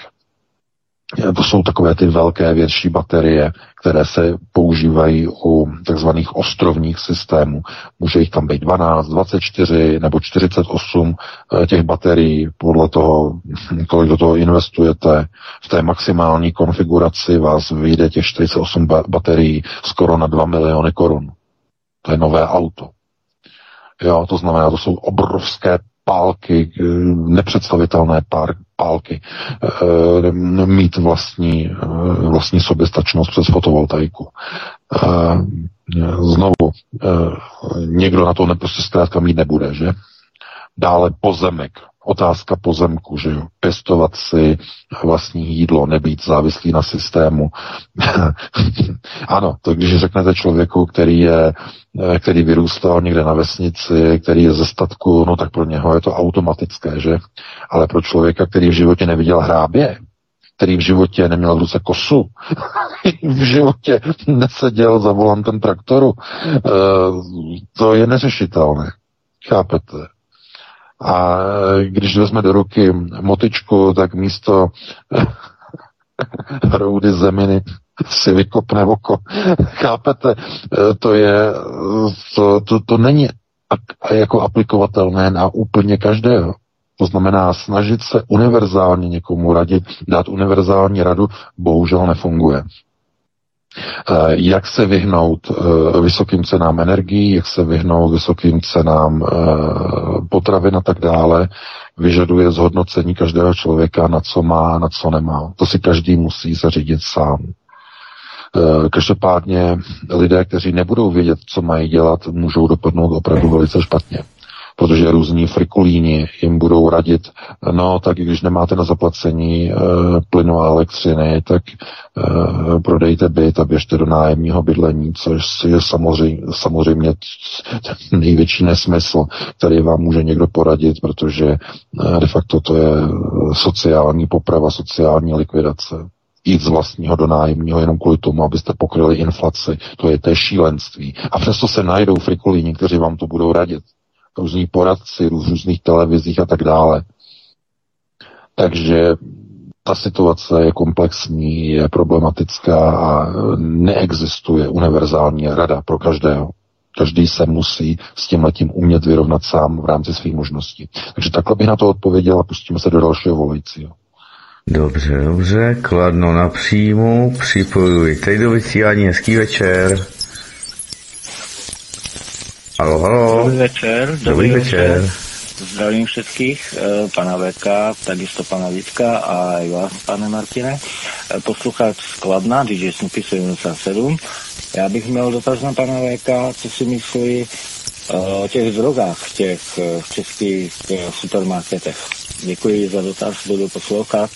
to jsou takové ty velké větší baterie, které se používají u takzvaných ostrovních systémů. Může jich tam být 12, 24 nebo 48 eh, těch baterií, podle toho, kolik do toho investujete. V té maximální konfiguraci vás vyjde těch 48 baterií skoro na 2 miliony korun. To je nové auto. Jo, to znamená, to jsou obrovské pálky, eh, nepředstavitelné pár, pálky, eh, mít vlastní, eh, vlastní soběstačnost přes fotovoltaiku. Znovu, někdo na to prostě zkrátka mít nebude, že? Dále pozemek, otázka pozemku, že jo, pěstovat si vlastní jídlo, nebýt závislý na systému. ano, to když řeknete člověku, který je, který vyrůstal někde na vesnici, který je ze statku, no tak pro něho je to automatické, že? Ale pro člověka, který v životě neviděl hrábě, který v životě neměl v ruce kosu, v životě neseděl za volantem traktoru, eh, to je neřešitelné. Chápete? A když vezme do ruky motičku, tak místo roudy zeminy si vykopne oko. Chápete? To je, to, to, to není jako aplikovatelné na úplně každého. To znamená, snažit se univerzálně někomu radit, dát univerzální radu, bohužel nefunguje. Eh, jak se vyhnout eh, vysokým cenám energií, jak se vyhnout vysokým cenám eh, potravin a tak dále, vyžaduje zhodnocení každého člověka, na co má, na co nemá. To si každý musí zařídit sám. Každopádně lidé, kteří nebudou vědět, co mají dělat, můžou dopadnout opravdu velice špatně protože různí frikulíni jim budou radit, no tak když nemáte na zaplacení e, plynu a elektřiny, tak e, prodejte byt a běžte do nájemního bydlení, což je samozřejmě, samozřejmě největší nesmysl, který vám může někdo poradit, protože e, de facto to je sociální poprava, sociální likvidace jít z vlastního do nájemního jenom kvůli tomu, abyste pokryli inflaci. To je té šílenství. A přesto se najdou frikulíni, kteří vám to budou radit různí poradci, v různých televizích a tak dále. Takže ta situace je komplexní, je problematická a neexistuje univerzální rada pro každého. Každý se musí s tím letím umět vyrovnat sám v rámci svých možností. Takže takhle bych na to odpověděl a pustíme se do dalšího volajícího. Dobře, dobře, kladno na příjmu, připojuji teď do vysílání, hezký večer. Halo, halo. Dobrý večer. Dobrý, dobrý večer. večer. Zdravím všetkých, eh, pana VK, takisto pana Vítka a i vás, pane Martine. Eh, posluchač Skladna, DJ Snoopy 77. Já bych měl dotaz na pana VK, co si myslí eh, o těch drogách v těch v českých supermarketech. Děkuji za dotaz, budu poslouchat.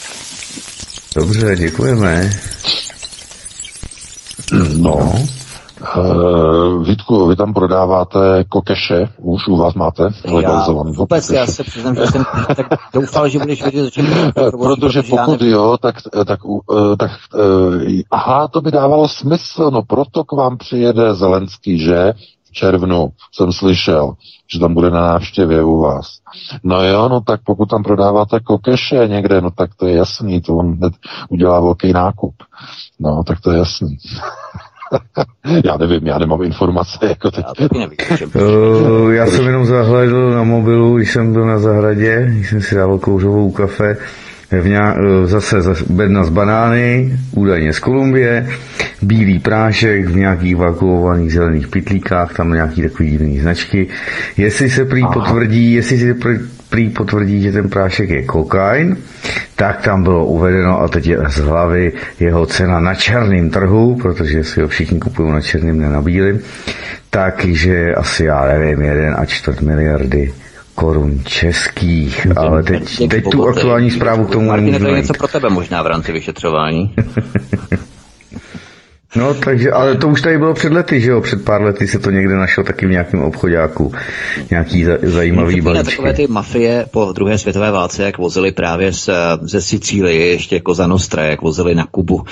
Dobře, děkujeme. No, Uh, Vítku, vy tam prodáváte kokeše, už u vás máte legalizovaný. Vůbec, kokeše. já se přiznám, že jsem tak doufal, že budeš vědět, že Protože pokud jo, tak, tak, uh, tak uh, aha, to by dávalo smysl, no proto k vám přijede Zelenský, že? V červnu jsem slyšel, že tam bude na návštěvě u vás. No jo, no tak pokud tam prodáváte kokeše někde, no tak to je jasný, to on hned udělá velký nákup. No, tak to je jasný. já nevím, já nemám informace jako teď. Já, nevím, uh, já jsem jenom zahledl na mobilu, když jsem byl na zahradě, když jsem si dával kouřovou kafe, v nějak, eh, zase bedna z banány, údajně z Kolumbie, bílý prášek v nějakých vakuovaných zelených pitlíkách, tam nějaký takový jiný značky. Jestli se prý potvrdí, jestli se prý potvrdí, že ten prášek je kokain, tak tam bylo uvedeno, a teď je z hlavy jeho cena na černém trhu, protože si ho všichni kupují na černém, ne na bílém, takže asi, já nevím, jeden a čtvrt miliardy korun českých, ale teď, teď tu aktuální zprávu k tomu Martine, to je něco pro tebe možná v rámci vyšetřování. No, takže, ale to už tady bylo před lety, že jo? Před pár lety se to někde našlo taky v nějakém obchodáku. Nějaký za, zajímavý balíčky. takové ty mafie po druhé světové válce, jak vozili právě z, ze Sicílie, ještě Koza Nostra, jak vozili na Kubu,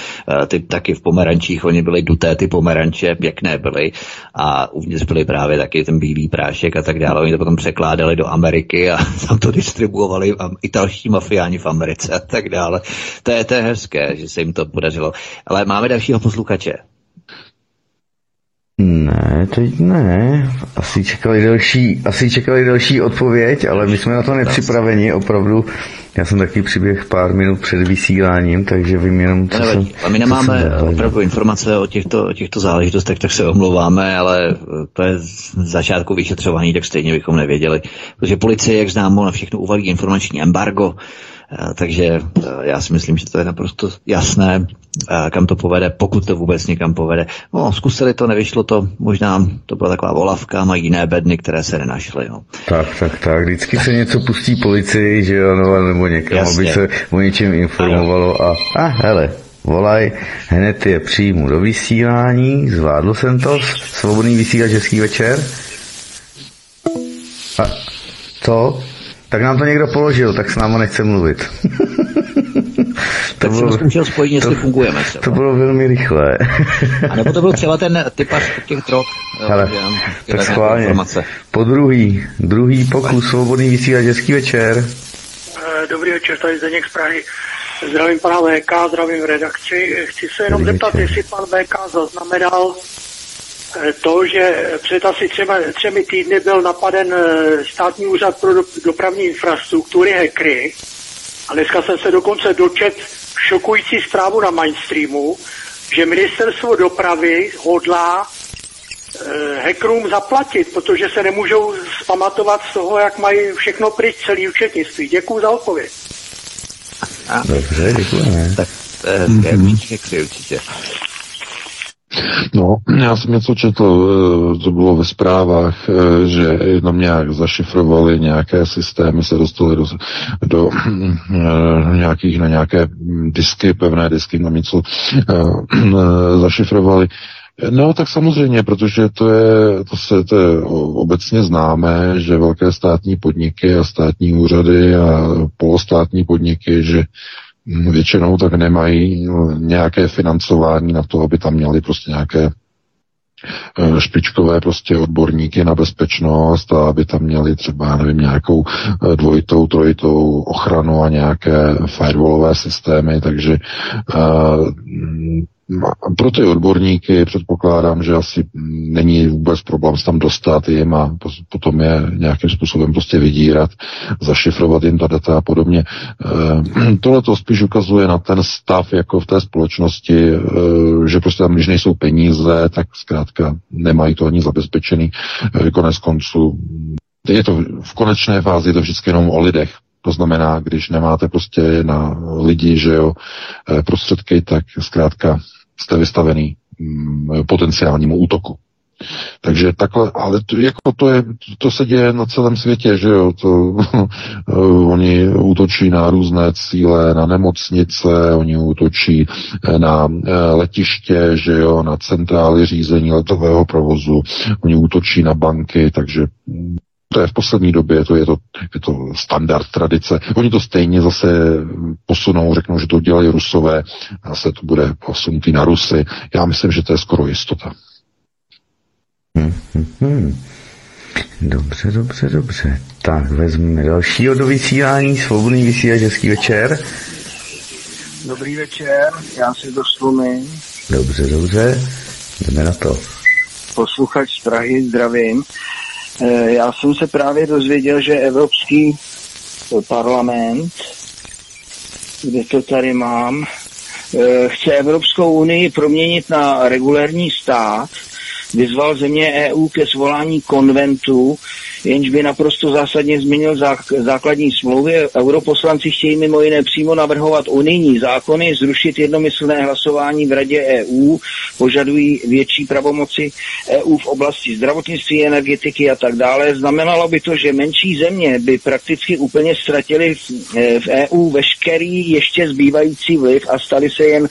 eh, ty taky v pomerančích, oni byli duté, ty pomeranče, pěkné byly a uvnitř byly právě taky ten bílý prášek a tak dále. Oni to potom překládali do Ameriky a tam to distribuovali italští mafiáni v Americe a tak dále. To je, to je hezké, že se jim to podařilo. Ale máme dalšího posluchače. Ne, teď ne. Asi čekali další, asi čekali další odpověď, ale my jsme na to nepřipraveni, opravdu. Já jsem taky přiběh pár minut před vysíláním, takže vím jenom, co jsem, A my nemáme opravdu informace o těchto, o těchto záležitostech, tak se omlouváme, ale to je z začátku vyšetřování, tak stejně bychom nevěděli. Protože policie, jak známo, na všechno uvalí informační embargo, takže eh, já si myslím, že to je naprosto jasné, eh, kam to povede, pokud to vůbec někam povede. No, zkusili to, nevyšlo to, možná to byla taková volavka, mají jiné bedny, které se nenašly. No. Tak, tak, tak, vždycky se něco pustí policii, že jo, no, nebo někam, Jasně. aby se o něčem informovalo a, a hele, volaj, hned je přijmu do vysílání, zvládl jsem to, svobodný vysílač, hezký večer. A co? Tak nám to někdo položil, tak s náma nechce mluvit. to tak bylo, jsem chtěl spojit, jestli to, fungujeme. Třeba. To bylo velmi rychlé. A nebo to byl třeba ten typař těch drog. Hele, tak schválně. Informace. Po druhý, druhý pokus, svobodný vysílač, hezký večer. Eh, dobrý večer, tady Zdeněk z Prahy. Zdravím pana VK, zdravím redakci. Chci se jenom zeptat, jestli pan VK zaznamenal Eh, to, že před asi třema, třemi týdny byl napaden eh, státní úřad pro dopravní infrastruktury hekry a dneska jsem se dokonce dočet šokující zprávu na mainstreamu, že ministerstvo dopravy hodlá eh, hackerům zaplatit, protože se nemůžou spamatovat z toho, jak mají všechno pryč celý účetnictví. Děkuji za odpověď. Dobře, děkujeme. Tak to je hezké, mm-hmm. určitě. No, já jsem něco četl, eh, to bylo ve zprávách, eh, že tam nějak zašifrovali nějaké systémy, se dostali do, do eh, nějakých, na nějaké disky, pevné disky, tam něco zašifrovali. No, tak samozřejmě, protože to je, to se to je obecně známé, že velké státní podniky a státní úřady a polostátní podniky, že většinou tak nemají no, nějaké financování na to, aby tam měli prostě nějaké eh, špičkové prostě odborníky na bezpečnost a aby tam měli třeba, nevím, nějakou eh, dvojitou, trojitou ochranu a nějaké firewallové systémy, takže uh, pro ty odborníky předpokládám, že asi není vůbec problém se tam dostat jim a potom je nějakým způsobem prostě vydírat, zašifrovat jim ta data a podobně. Eh, tohle to spíš ukazuje na ten stav jako v té společnosti, eh, že prostě tam, když nejsou peníze, tak zkrátka nemají to ani zabezpečený. Eh, konec konců je to v konečné fázi je to vždycky jenom o lidech. To znamená, když nemáte prostě na lidi, že jo, prostředky, tak zkrátka jste vystavený mm, potenciálnímu útoku. Takže takhle, ale to, jako to, je, to se děje na celém světě, že jo, to, oni útočí na různé cíle, na nemocnice, oni útočí na eh, letiště, že jo, na centrály řízení letového provozu, oni útočí na banky, takže to je v poslední době, to je to, je to standard tradice. Oni to stejně zase posunou, řeknou, že to dělají rusové, a zase to bude posunutý na Rusy. Já myslím, že to je skoro jistota. Hmm, hmm, hmm. Dobře, dobře, dobře. Tak, vezmeme dalšího do vysílání, svobodný vysílač, hezký večer. Dobrý večer, já si doslumím. Dobře, dobře, jdeme na to. Posluchač z Prahy, zdravím. Eh, já jsem se právě dozvěděl, že Evropský parlament, kde to tady mám, eh, chce Evropskou unii proměnit na regulérní stát, vyzval země EU ke svolání konventu, jenž by naprosto zásadně změnil základní smlouvy. Europoslanci chtějí mimo jiné přímo navrhovat unijní zákony, zrušit jednomyslné hlasování v Radě EU, požadují větší pravomoci EU v oblasti zdravotnictví, energetiky a tak dále. Znamenalo by to, že menší země by prakticky úplně ztratili v EU veškerý ještě zbývající vliv a stali se jen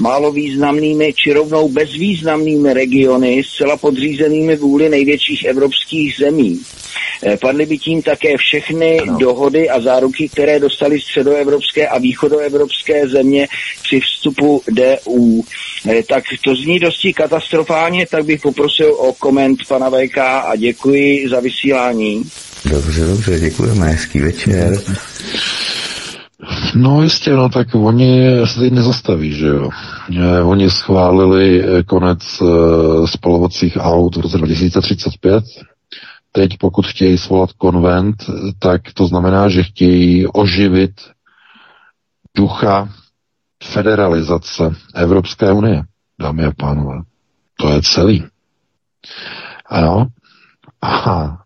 málo významnými či rovnou bezvýznamnými regiony zcela podřízenými vůli největších evropských zemí. Eh, padly by tím také všechny ano. dohody a záruky, které dostali středoevropské a východoevropské země při vstupu DU. Eh, tak to zní dosti katastrofálně, tak bych poprosil o koment pana VK a děkuji za vysílání. Dobře, dobře, děkujeme, hezký večer. No jistě, no tak oni se teď nezastaví, že jo. Eh, oni schválili konec spalovacích aut v roce 2035, teď pokud chtějí svolat konvent, tak to znamená, že chtějí oživit ducha federalizace Evropské unie, dámy a pánové. To je celý. Ano. Aha.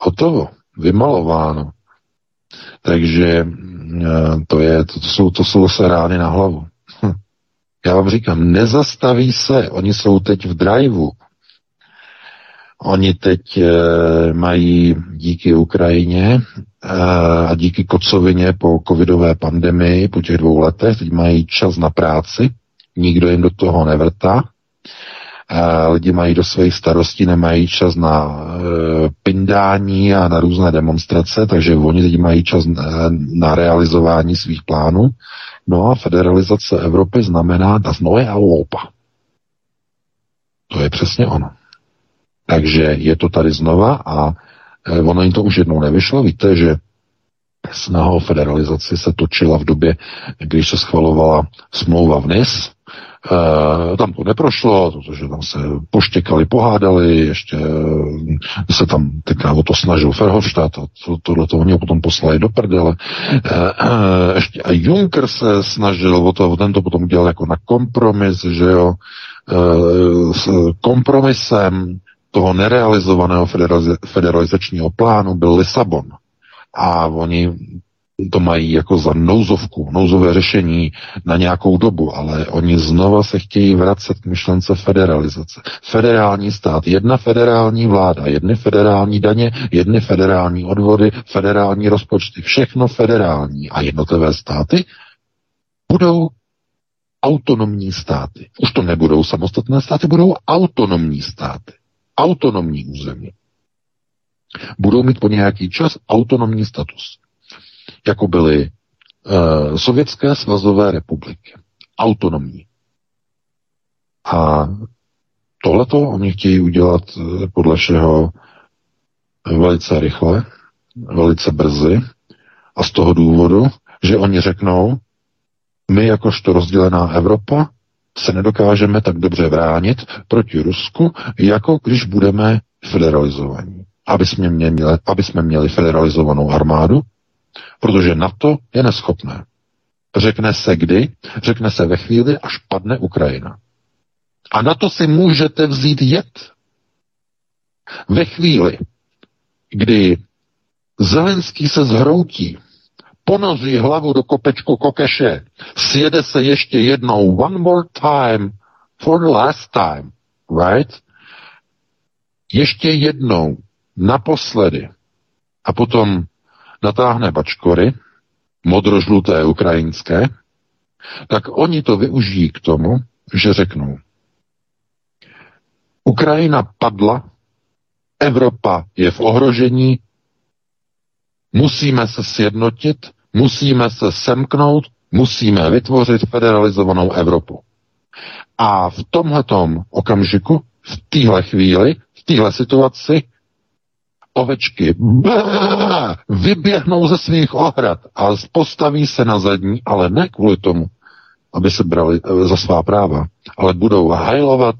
Hotovo. Vymalováno. Takže eh, to, je, to, jsou, to jsou se rány na hlavu. Hm. Já vám říkám, nezastaví se, oni jsou teď v driveu, Oni teď e, mají díky Ukrajině e, a díky kocovině po covidové pandemii, po těch dvou letech, teď mají čas na práci, nikdo jim do toho nevrtá. E, lidi mají do svých starostí, nemají čas na pindání a na různé demonstrace, takže oni teď mají čas na, na realizování svých plánů. No a federalizace Evropy znamená das neue Europa. To je přesně ono. Takže je to tady znova a eh, ono jim to už jednou nevyšlo. Víte, že snaha o federalizaci se točila v době, když se schvalovala smlouva v NIS. E, tam to neprošlo, protože tam se poštěkali, pohádali, ještě eh, se tam tenkrát o to snažil Ferhofstadt a to, tohle to oni potom poslali do prdele. E, ještě a Juncker se snažil o to, ten to potom udělal jako na kompromis, že jo, e, s kompromisem toho nerealizovaného federalizačního plánu byl Lisabon. A oni to mají jako za nouzovku, nouzové řešení na nějakou dobu, ale oni znova se chtějí vracet k myšlence federalizace. Federální stát, jedna federální vláda, jedny federální daně, jedny federální odvody, federální rozpočty, všechno federální. A jednotlivé státy budou autonomní státy. Už to nebudou samostatné státy, budou autonomní státy autonomní území. Budou mít po nějaký čas autonomní status, jako byly uh, Sovětské svazové republiky. Autonomní. A tohleto oni chtějí udělat uh, podle všeho velice rychle, velice brzy a z toho důvodu, že oni řeknou, my jakožto rozdělená Evropa se nedokážeme tak dobře bránit proti Rusku, jako když budeme federalizovaní. Aby jsme měli, aby jsme měli federalizovanou armádu, protože NATO je neschopné. Řekne se kdy? Řekne se ve chvíli, až padne Ukrajina. A na to si můžete vzít jet. Ve chvíli, kdy Zelenský se zhroutí ponoří hlavu do kopečku kokeše, sjede se ještě jednou, one more time, for the last time, right? Ještě jednou, naposledy. A potom natáhne bačkory, modrožluté ukrajinské, tak oni to využijí k tomu, že řeknou, Ukrajina padla, Evropa je v ohrožení, Musíme se sjednotit, musíme se semknout, musíme vytvořit federalizovanou Evropu. A v tomhletom okamžiku, v téhle chvíli, v téhle situaci, ovečky bá, vyběhnou ze svých ohrad a postaví se na zadní, ale ne kvůli tomu, aby se brali eh, za svá práva, ale budou hajlovat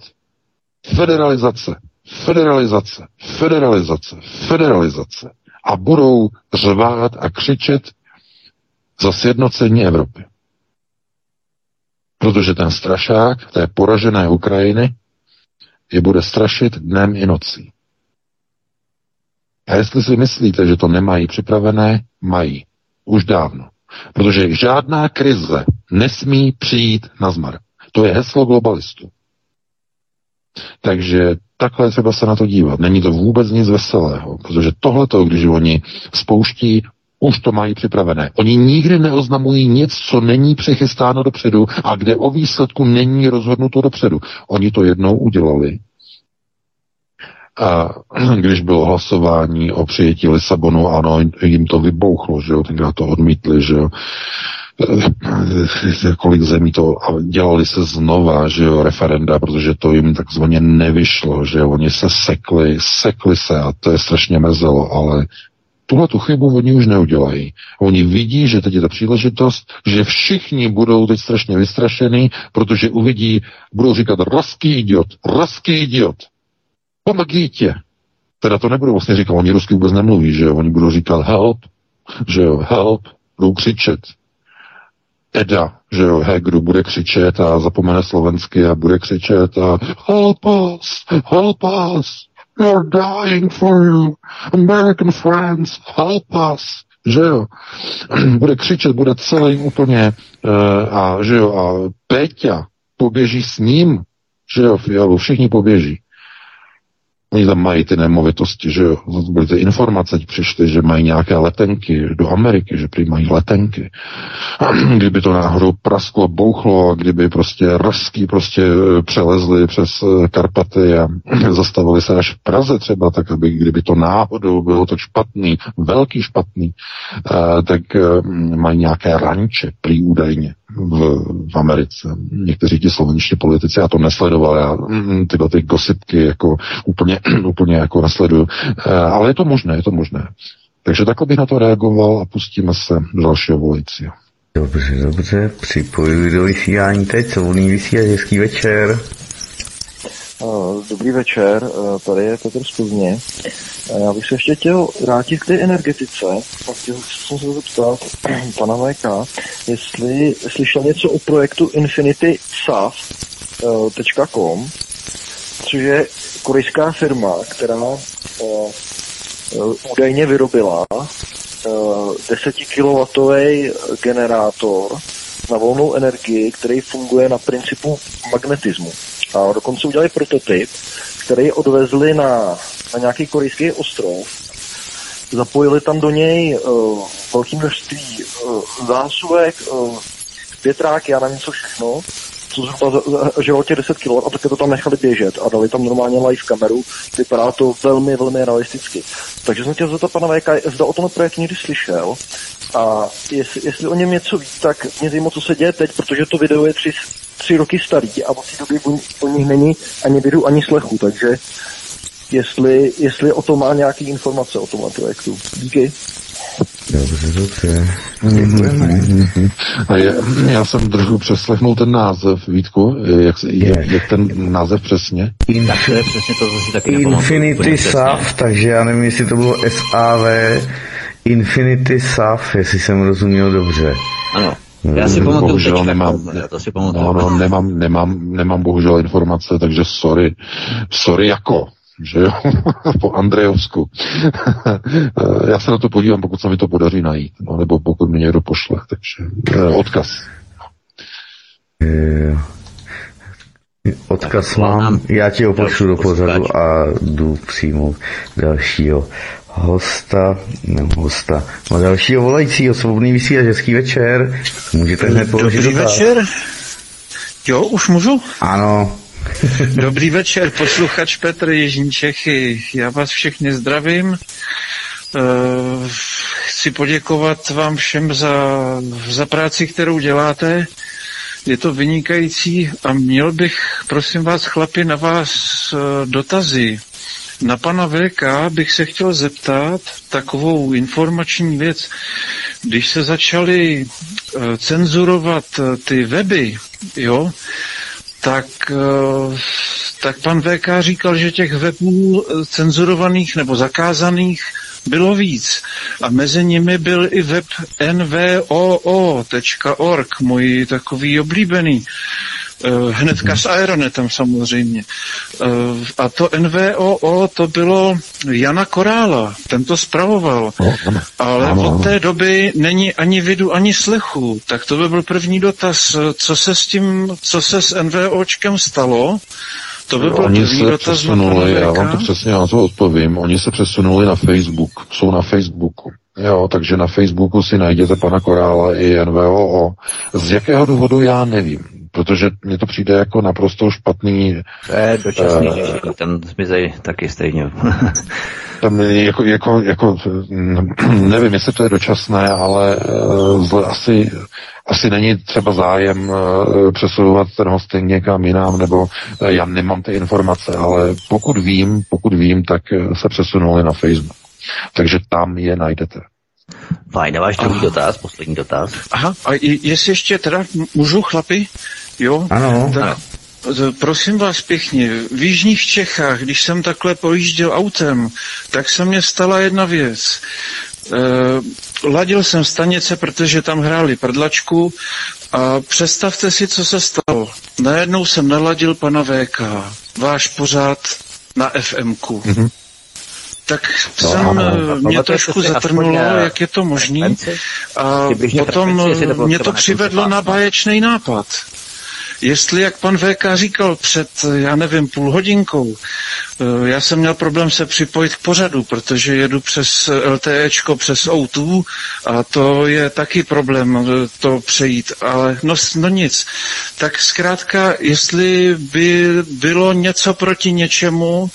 federalizace, federalizace, federalizace, federalizace a budou řvát a křičet za sjednocení Evropy. Protože ten strašák té poražené Ukrajiny je bude strašit dnem i nocí. A jestli si myslíte, že to nemají připravené, mají. Už dávno. Protože žádná krize nesmí přijít na zmar. To je heslo globalistů. Takže takhle třeba se na to dívat. Není to vůbec nic veselého, protože tohleto, když oni spouští, už to mají připravené. Oni nikdy neoznamují nic, co není přechystáno dopředu a kde o výsledku není rozhodnuto dopředu. Oni to jednou udělali. A když bylo hlasování o přijetí Lisabonu, ano, jim to vybouchlo, že jo, tenkrát to odmítli, že jo kolik zemí to dělali se znova, že jo, referenda, protože to jim takzvaně nevyšlo, že jo, oni se sekli, sekli se a to je strašně mrzelo, ale tuhle tu chybu oni už neudělají. Oni vidí, že teď je ta příležitost, že všichni budou teď strašně vystrašený, protože uvidí, budou říkat ruský idiot, ruský idiot, pomagíte. Teda to nebudou vlastně říkat, oni rusky vůbec nemluví, že jo, oni budou říkat help, že jo, help, budou křičet, Eda, že jo, Hegru bude křičet a zapomene slovensky a bude křičet a help us, help us, we're dying for you, American friends, help us, že jo, bude křičet, bude celý úplně uh, a že jo, a Péťa poběží s ním, že jo, Fialu, všichni poběží. Oni tam mají ty nemovitosti, že jo, byly ty informace, přišly, že mají nějaké letenky do Ameriky, že prý mají letenky. Kdyby to náhodou prasklo, bouchlo, a kdyby prostě ruský prostě e, přelezli přes e, Karpaty a zastavili se až v Praze třeba, tak aby kdyby to náhodou bylo to špatný, velký špatný, e, tak mají nějaké ranče, prý údajně v, v Americe. Někteří ti slovenští politici, já to nesledoval, já mm, tyhle ty gossipky jako úplně, úplně jako nesleduju. E, ale je to možné, je to možné. Takže takhle bych na to reagoval a pustíme se do dalšího volajícího. Dobře, dobře, připojuji do vysílání teď, svobodný vysílač, hezký večer. Dobrý večer, tady je Petr z Plzně. Já bych se ještě chtěl vrátit k té energetice a chtěl jsem se zeptat pana VK, jestli slyšel něco o projektu InfinitySAF.com, což je korejská firma, která údajně vyrobila 10 kW generátor na volnou energii, který funguje na principu magnetismu. A dokonce udělali prototyp, který odvezli na, na nějaký korejský ostrov. Zapojili tam do něj uh, velké množství uh, zásuvek, uh, větráky, já nevím co všechno, co zhruba žilo těch 10 kg a také to tam nechali běžet a dali tam normálně live kameru. Vypadá to velmi, velmi realisticky. Takže jsem chtěl zeptat pana VK, zda o tom projekt někdy slyšel a jestli, jestli o něm něco ví, tak mě zajímá, co se děje teď, protože to video je tři, tři roky starý a od té doby o nich není ani vidu, ani slechu, takže jestli, jestli o tom má nějaké informace o tomhle projektu. Díky. Dobře, dobře. Mm-hmm. A je, já jsem trošku přeslechnul ten název, Vítku, jak, jak, jak ten název přesně? In, tak to je přesně to, co si taky Infinity SAF, takže já nevím, jestli to bylo SAV, Infinity SAF, jestli jsem rozuměl dobře. Ano. Já si pamatuju bohužel teďka, nemám, já to si pamatuju. no, no, nemám, nemám, nemám bohužel informace, takže sorry. Sorry jako, že jo, po Andrejovsku. Já se na to podívám, pokud se mi to podaří najít, no, nebo pokud mi někdo pošle, takže eh, odkaz. Eh, Odkaz mám, já ti ho pošlu do pořadu a jdu přímo dalšího hosta, nebo hosta, no dalšího volajícího, svobodný vysílač, hezký večer, můžete hned položit Dobrý dotaz. večer. Jo, už můžu? Ano. Dobrý večer, posluchač Petr Jižní Čechy. Já vás všechny zdravím. Eh, Chci poděkovat vám všem za, za práci, kterou děláte. Je to vynikající a měl bych, prosím vás, chlapi, na vás eh, dotazy. Na pana VK bych se chtěl zeptat takovou informační věc. Když se začaly eh, cenzurovat ty weby, jo, tak, eh, tak pan VK říkal, že těch webů eh, cenzurovaných nebo zakázaných bylo víc. A mezi nimi byl i web nvoo.org, můj takový oblíbený. hnedka s Aeronetem samozřejmě. A to NVOO, to bylo Jana Korála, ten to spravoval. Ale od té doby není ani vidu, ani slechu. Tak to by byl první dotaz. Co se s tím, co se s NVOčkem stalo? To by byl Oni se přesunuli, já vám to přesně na to odpovím, oni se přesunuli na Facebook, jsou na Facebooku. Jo, takže na Facebooku si najděte pana Korála i NVOO. Z jakého důvodu já nevím, protože mně to přijde jako naprosto špatný. To je dočasný, uh, ten zmizej taky stejně. tam jako, jako, jako, nevím, jestli to je dočasné, ale uh, asi, asi není třeba zájem uh, přesouvat ten hosting někam jinam, nebo uh, já nemám ty informace, ale pokud vím, pokud vím, tak se přesunuli na Facebook. Takže tam je najdete. Fajn, váš druhý dotaz, poslední dotaz. Aha, a jestli ještě teda můžu, chlapi? Jo? Ano. Tak, ano. Prosím vás pěkně, v Jižních Čechách, když jsem takhle pojížděl autem, tak se mně stala jedna věc. E, ladil jsem stanice, protože tam hráli prdlačku a představte si, co se stalo. Najednou jsem naladil pana VK, váš pořád na FMku. Mm-hmm tak no, jsem, ano, mě trošku zatrnulo, jak je to možný. A potom mě to přivedlo na báječný nápad. Jestli, jak pan VK říkal před, já nevím, půl hodinkou, eh, já jsem měl problém se připojit k pořadu, protože jedu přes LTEčko, přes O2 a to je taky problém eh, to přejít, ale no, no nic. Tak zkrátka, jestli by bylo něco proti něčemu,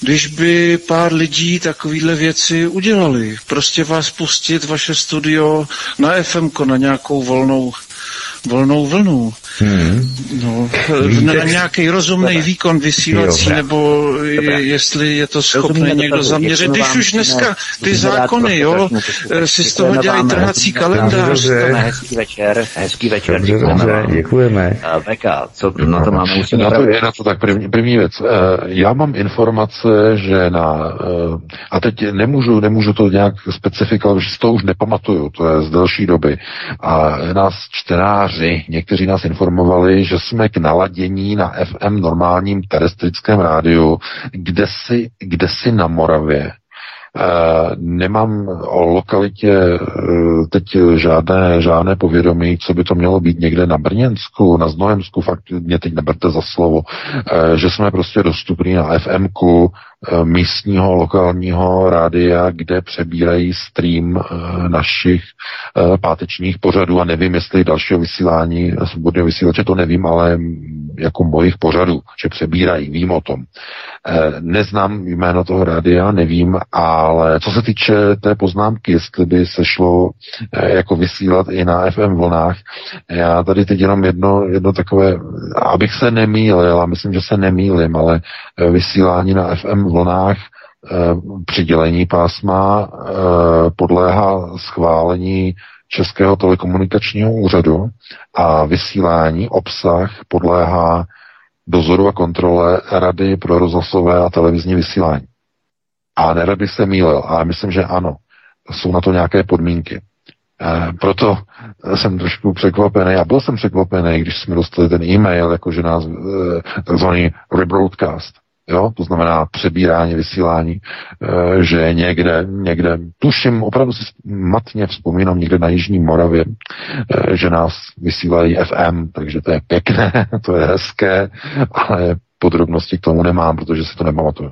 když by pár lidí takovýhle věci udělali. Prostě vás pustit, vaše studio na FM, na nějakou volnou volnou vlnu. Hmm. No, na nějaký rozumný výkon vysílací, jo, nebo je, jestli je to schopný někdo zaměřit. Když už dneska ty zákony, jo, si z toho dělají trhací kalendář. Hezký večer, hezký večer. Dobře, dobře, děkujeme. Veka, co na to máme? Na to je na to tak první, první věc. Eh, já mám informace, že na, eh, a teď nemůžu, nemůžu to nějak specifikovat, že si to už nepamatuju, to je z delší doby. A nás čtenáři, někteří nás informovali, že jsme k naladění na FM normálním terestrickém rádiu, kde si, kde si na Moravě. Eh, nemám o lokalitě eh, teď žádné, žádné povědomí, co by to mělo být někde na Brněnsku, na Znojemsku, fakt mě teď neberte za slovo, eh, že jsme prostě dostupní na FMku, místního lokálního rádia, kde přebírají stream našich pátečních pořadů a nevím, jestli dalšího vysílání svobodného vysílače, to nevím, ale jako mojich pořadů, že přebírají, vím o tom. Neznám jméno toho rádia, nevím, ale co se týče té poznámky, jestli by se šlo jako vysílat i na FM vlnách, já tady teď jenom jedno, jedno takové, abych se nemýlil, a myslím, že se nemýlim, ale vysílání na FM vlnách eh, přidělení pásma eh, podléhá schválení Českého telekomunikačního úřadu a vysílání, obsah podléhá dozoru a kontrole Rady pro rozhlasové a televizní vysílání. A nerad bych se mýlil, ale myslím, že ano. Jsou na to nějaké podmínky. E, proto jsem trošku překvapený. A byl jsem překvapený, když jsme dostali ten e-mail, jakože nás e, takzvaný rebroadcast jo, to znamená přebírání, vysílání, e, že někde, někde, tuším, opravdu si matně vzpomínám někde na Jižní Moravě, e, že nás vysílají FM, takže to je pěkné, to je hezké, ale podrobnosti k tomu nemám, protože si to nepamatuju.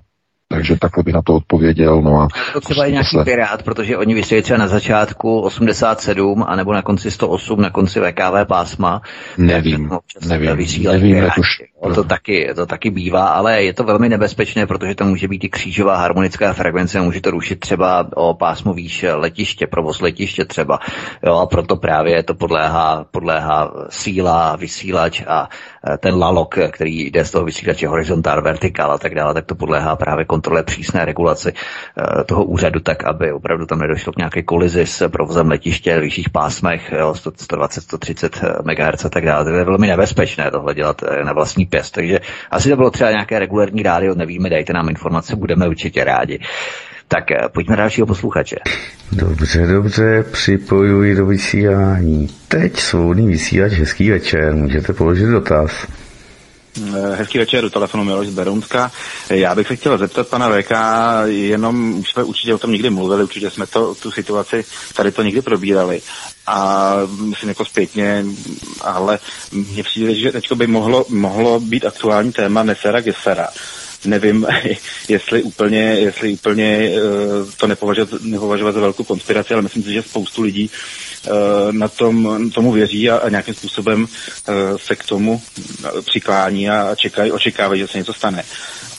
Takže takhle bych na to odpověděl. No a to třeba je nějaký se... pirát, protože oni vysílají třeba na začátku 87, anebo na konci 108, na konci VKV pásma. Nevím, nevím, nevím, jak už... To taky, to taky bývá, ale je to velmi nebezpečné, protože to může být i křížová harmonická frekvence, může to rušit třeba o pásmo výš letiště, provoz letiště třeba. Jo, a proto právě to podléhá, podléhá síla, vysílač a ten lalok, který jde z toho vysílače horizontál, vertikál a tak dále, tak to podléhá právě kontrole přísné regulaci eh, toho úřadu tak, aby opravdu tam nedošlo k nějaké kolizi s provozem letiště v vyšších pásmech, jo, 120, 130 MHz a tak dále. To je velmi nebezpečné tohle dělat eh, na vlastní pěst. Takže asi to bylo třeba nějaké regulární rádio, nevíme, dejte nám informace, budeme určitě rádi. Tak eh, pojďme dalšího posluchače. Dobře, dobře, připojuji do vysílání. Teď svobodný vysílač, hezký večer, můžete položit dotaz. Eh, hezký večer, u telefonu Miloš z Berunska. Já bych se chtěl zeptat pana VK, jenom už jsme určitě o tom někdy mluvili, určitě jsme to, tu situaci tady to někdy probírali. A myslím jako zpětně, ale mně přijde, že teď by mohlo, mohlo být aktuální téma Nesera Gesera nevím, jestli úplně, jestli úplně uh, to nepovažovat, nepovažovat za velkou konspiraci, ale myslím si, že spoustu lidí uh, na tom, tomu věří a, a nějakým způsobem uh, se k tomu přiklání a čekají, očekávají, že se něco stane.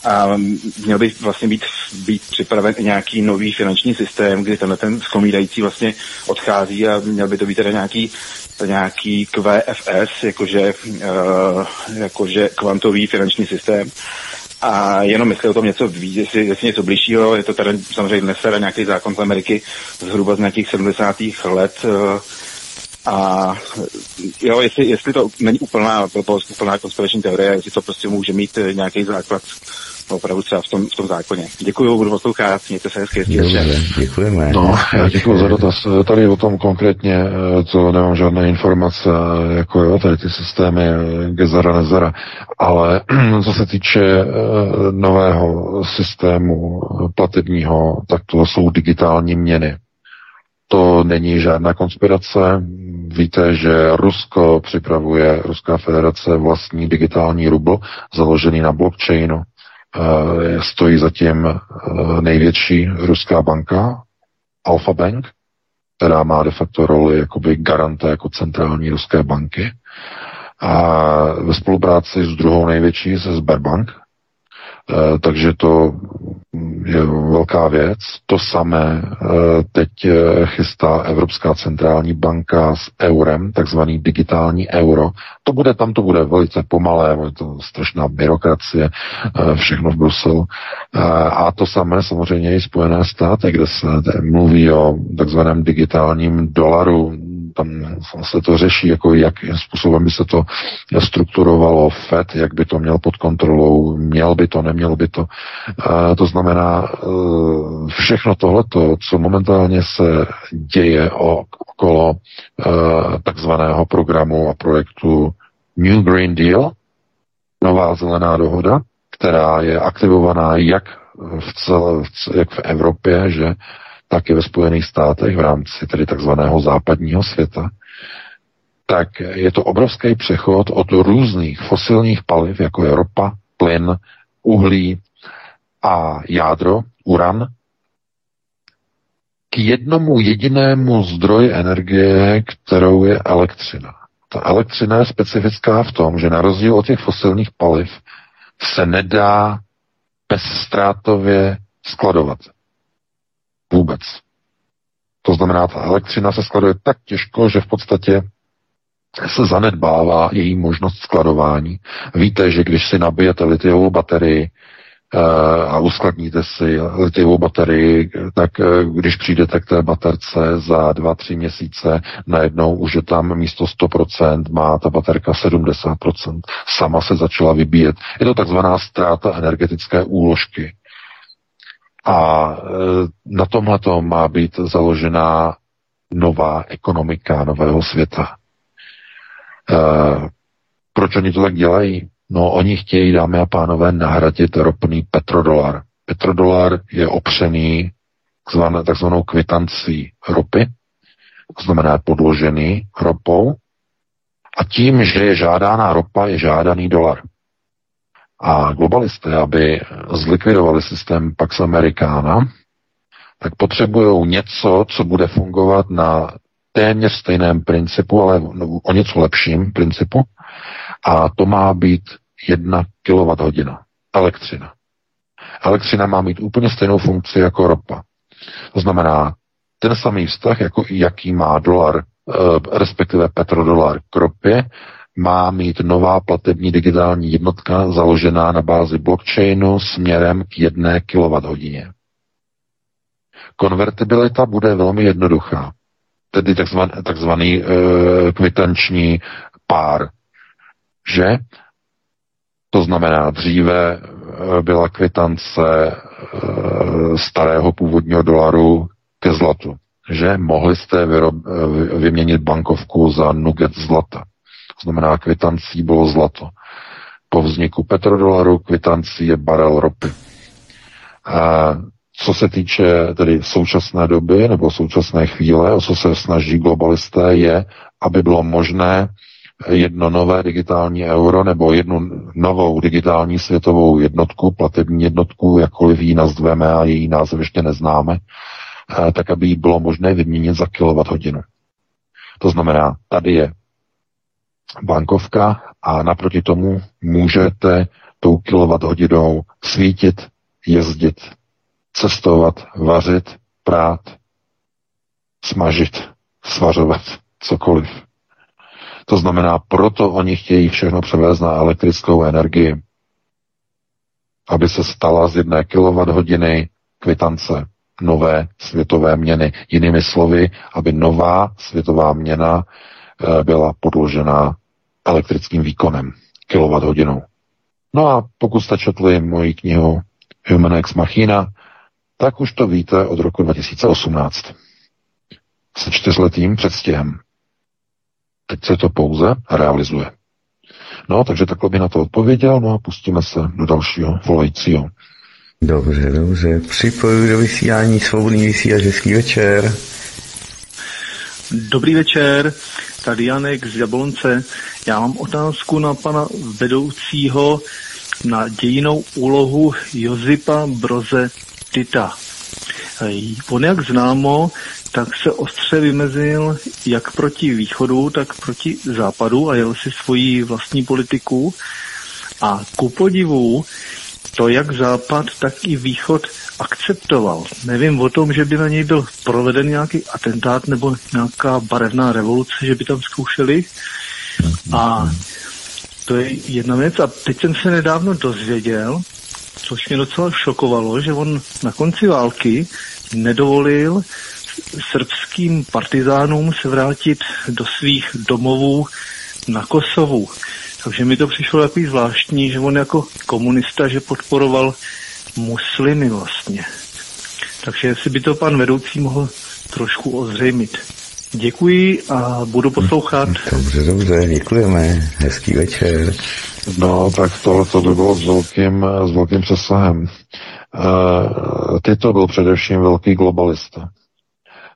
A měl by vlastně být, být připraven nějaký nový finanční systém, kdy tenhle ten skomídající vlastně odchází a měl by to být teda nějaký nějaký QFS, jakože, jakože kvantový finanční systém, a jenom jestli o tom něco ví, jestli, jestli něco blížšího, je to tady samozřejmě dnes nějaký zákon z Ameriky zhruba z nějakých 70. let, eh, a jo, jestli, jestli to není úplná, úplná konspirační teorie, jestli to prostě může mít eh, nějaký základ opravdu třeba v tom, v tom zákoně. Děkuji, budu poslouchat, mějte se hezky. Dobře, děkujeme. No, já děkuji za dotaz. Tady o tom konkrétně, co nemám žádné informace, jako jo, tady ty systémy Gezara, Nezara, ale co se týče eh, nového systému platebního, tak to jsou digitální měny. To není žádná konspirace. Víte, že Rusko připravuje, Ruská federace vlastní digitální rubl založený na blockchainu. Eh, stojí zatím eh, největší ruská banka, Alfa Bank, která má de facto roli jakoby garanta jako centrální ruské banky. A ve spolupráci s druhou největší, se Sberbank, takže to je velká věc. To samé eh, teď eh, chystá Evropská centrální banka s eurem, takzvaný digitální euro. To bude, tam to bude velice pomalé, je to strašná byrokracie, všechno v Bruselu. A to samé samozřejmě i Spojené státy, kde se mluví o takzvaném digitálním dolaru, tam se to řeší, jako jakým způsobem by se to strukturovalo FED, jak by to měl pod kontrolou, měl by to, neměl by to. E, to znamená, e, všechno tohleto, co momentálně se děje okolo e, takzvaného programu a projektu New Green Deal, nová zelená dohoda, která je aktivovaná jak v, celé, jak v Evropě, že tak i ve Spojených státech v rámci tedy takzvaného západního světa, tak je to obrovský přechod od různých fosilních paliv, jako je ropa, plyn, uhlí a jádro, uran, k jednomu jedinému zdroji energie, kterou je elektřina. Ta elektřina je specifická v tom, že na rozdíl od těch fosilních paliv se nedá bezstrátově skladovat. Vůbec. To znamená, ta elektřina se skladuje tak těžko, že v podstatě se zanedbává její možnost skladování. Víte, že když si nabijete litiovou baterii uh, a uskladníte si litiovou baterii, tak uh, když přijdete k té baterce za dva, tři měsíce, najednou už je tam místo 100%, má ta baterka 70%. Sama se začala vybíjet. Je to takzvaná ztráta energetické úložky. A e, na tomhle to má být založená nová ekonomika nového světa. E, proč oni to tak dělají? No, oni chtějí, dámy a pánové, nahradit ropný petrodolar. Petrodolar je opřený takzvanou kvitancí ropy, to znamená podložený ropou, a tím, že je žádána ropa, je žádaný dolar. A globalisté, aby zlikvidovali systém Pax Americana, tak potřebují něco, co bude fungovat na téměř stejném principu, ale o něco lepším principu. A to má být jedna kWh elektřina. Elektřina má mít úplně stejnou funkci jako ropa. To znamená, ten samý vztah, jako jaký má dolar, eh, respektive petrodolar k ropě, má mít nová platební digitální jednotka založená na bázi blockchainu směrem k jedné kWh. Konvertibilita bude velmi jednoduchá, tedy takzvaný, takzvaný e, kvitanční pár, že to znamená, dříve eh, byla kvitance e, starého původního dolaru ke zlatu, že mohli jste vyrob, vyměnit bankovku za nugget zlata. To znamená, kvitancí bylo zlato. po vzniku petrodolaru kvitancí je barel ropy. A co se týče tedy současné doby nebo současné chvíle, o co se snaží globalisté, je, aby bylo možné jedno nové digitální euro nebo jednu novou digitální světovou jednotku, platební jednotku, jakkoliv ji nazveme a její název ještě neznáme, eh, tak aby ji bylo možné vyměnit za kilovat hodinu. To znamená, tady je bankovka a naproti tomu můžete tou kilovat hodinou svítit, jezdit, cestovat, vařit, prát, smažit, svařovat, cokoliv. To znamená, proto oni chtějí všechno převést na elektrickou energii, aby se stala z jedné kWh kvitance nové světové měny. Jinými slovy, aby nová světová měna eh, byla podložená elektrickým výkonem, kWh. No a pokud jste četli moji knihu Human Ex Machina, tak už to víte od roku 2018. Se čtyřletým předstihem. Teď se to pouze realizuje. No, takže takhle by na to odpověděl, no a pustíme se do dalšího volajícího. Dobře, dobře. Připojuji do vysílání svobodný vysílač, hezký večer. Dobrý večer, tady Janek z Jablonce. Já mám otázku na pana vedoucího na dějinou úlohu Jozipa Broze Tita. On, jak známo, tak se ostře vymezil jak proti východu, tak proti západu a jel si svoji vlastní politiku. A ku podivu to jak západ, tak i východ akceptoval. Nevím o tom, že by na něj byl proveden nějaký atentát nebo nějaká barevná revoluce, že by tam zkoušeli. A to je jedna věc. A teď jsem se nedávno dozvěděl, což mě docela šokovalo, že on na konci války nedovolil srbským partizánům se vrátit do svých domovů na Kosovu. Takže mi to přišlo takový zvláštní, že on jako komunista, že podporoval muslimy vlastně. Takže jestli by to pan vedoucí mohl trošku ozřejmit. Děkuji a budu poslouchat. Dobře, dobře, děkujeme. Hezký večer. No, tak tohle to by bylo s velkým, s velkým přesahem. Uh, Tyto byl především velký globalista.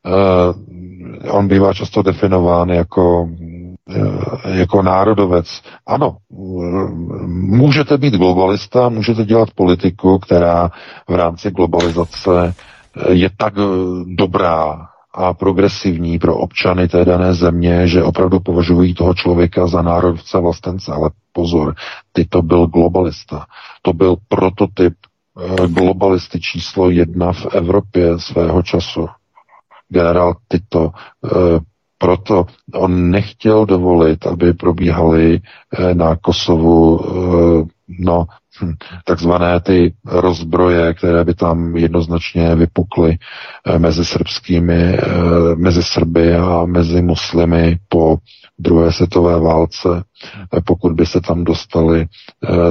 Uh, on bývá často definován jako Eh, jako národovec. Ano, můžete být globalista, můžete dělat politiku, která v rámci globalizace eh, je tak eh, dobrá a progresivní pro občany té dané země, že opravdu považují toho člověka za národce vlastence. Ale pozor, ty to byl globalista. To byl prototyp globalisty číslo jedna v Evropě svého času. Generál Tito proto on nechtěl dovolit, aby probíhaly eh, na Kosovu eh, no, takzvané ty rozbroje, které by tam jednoznačně vypukly eh, mezi srbskými, mezi Srby a mezi muslimy po druhé světové válce, pokud by se tam dostali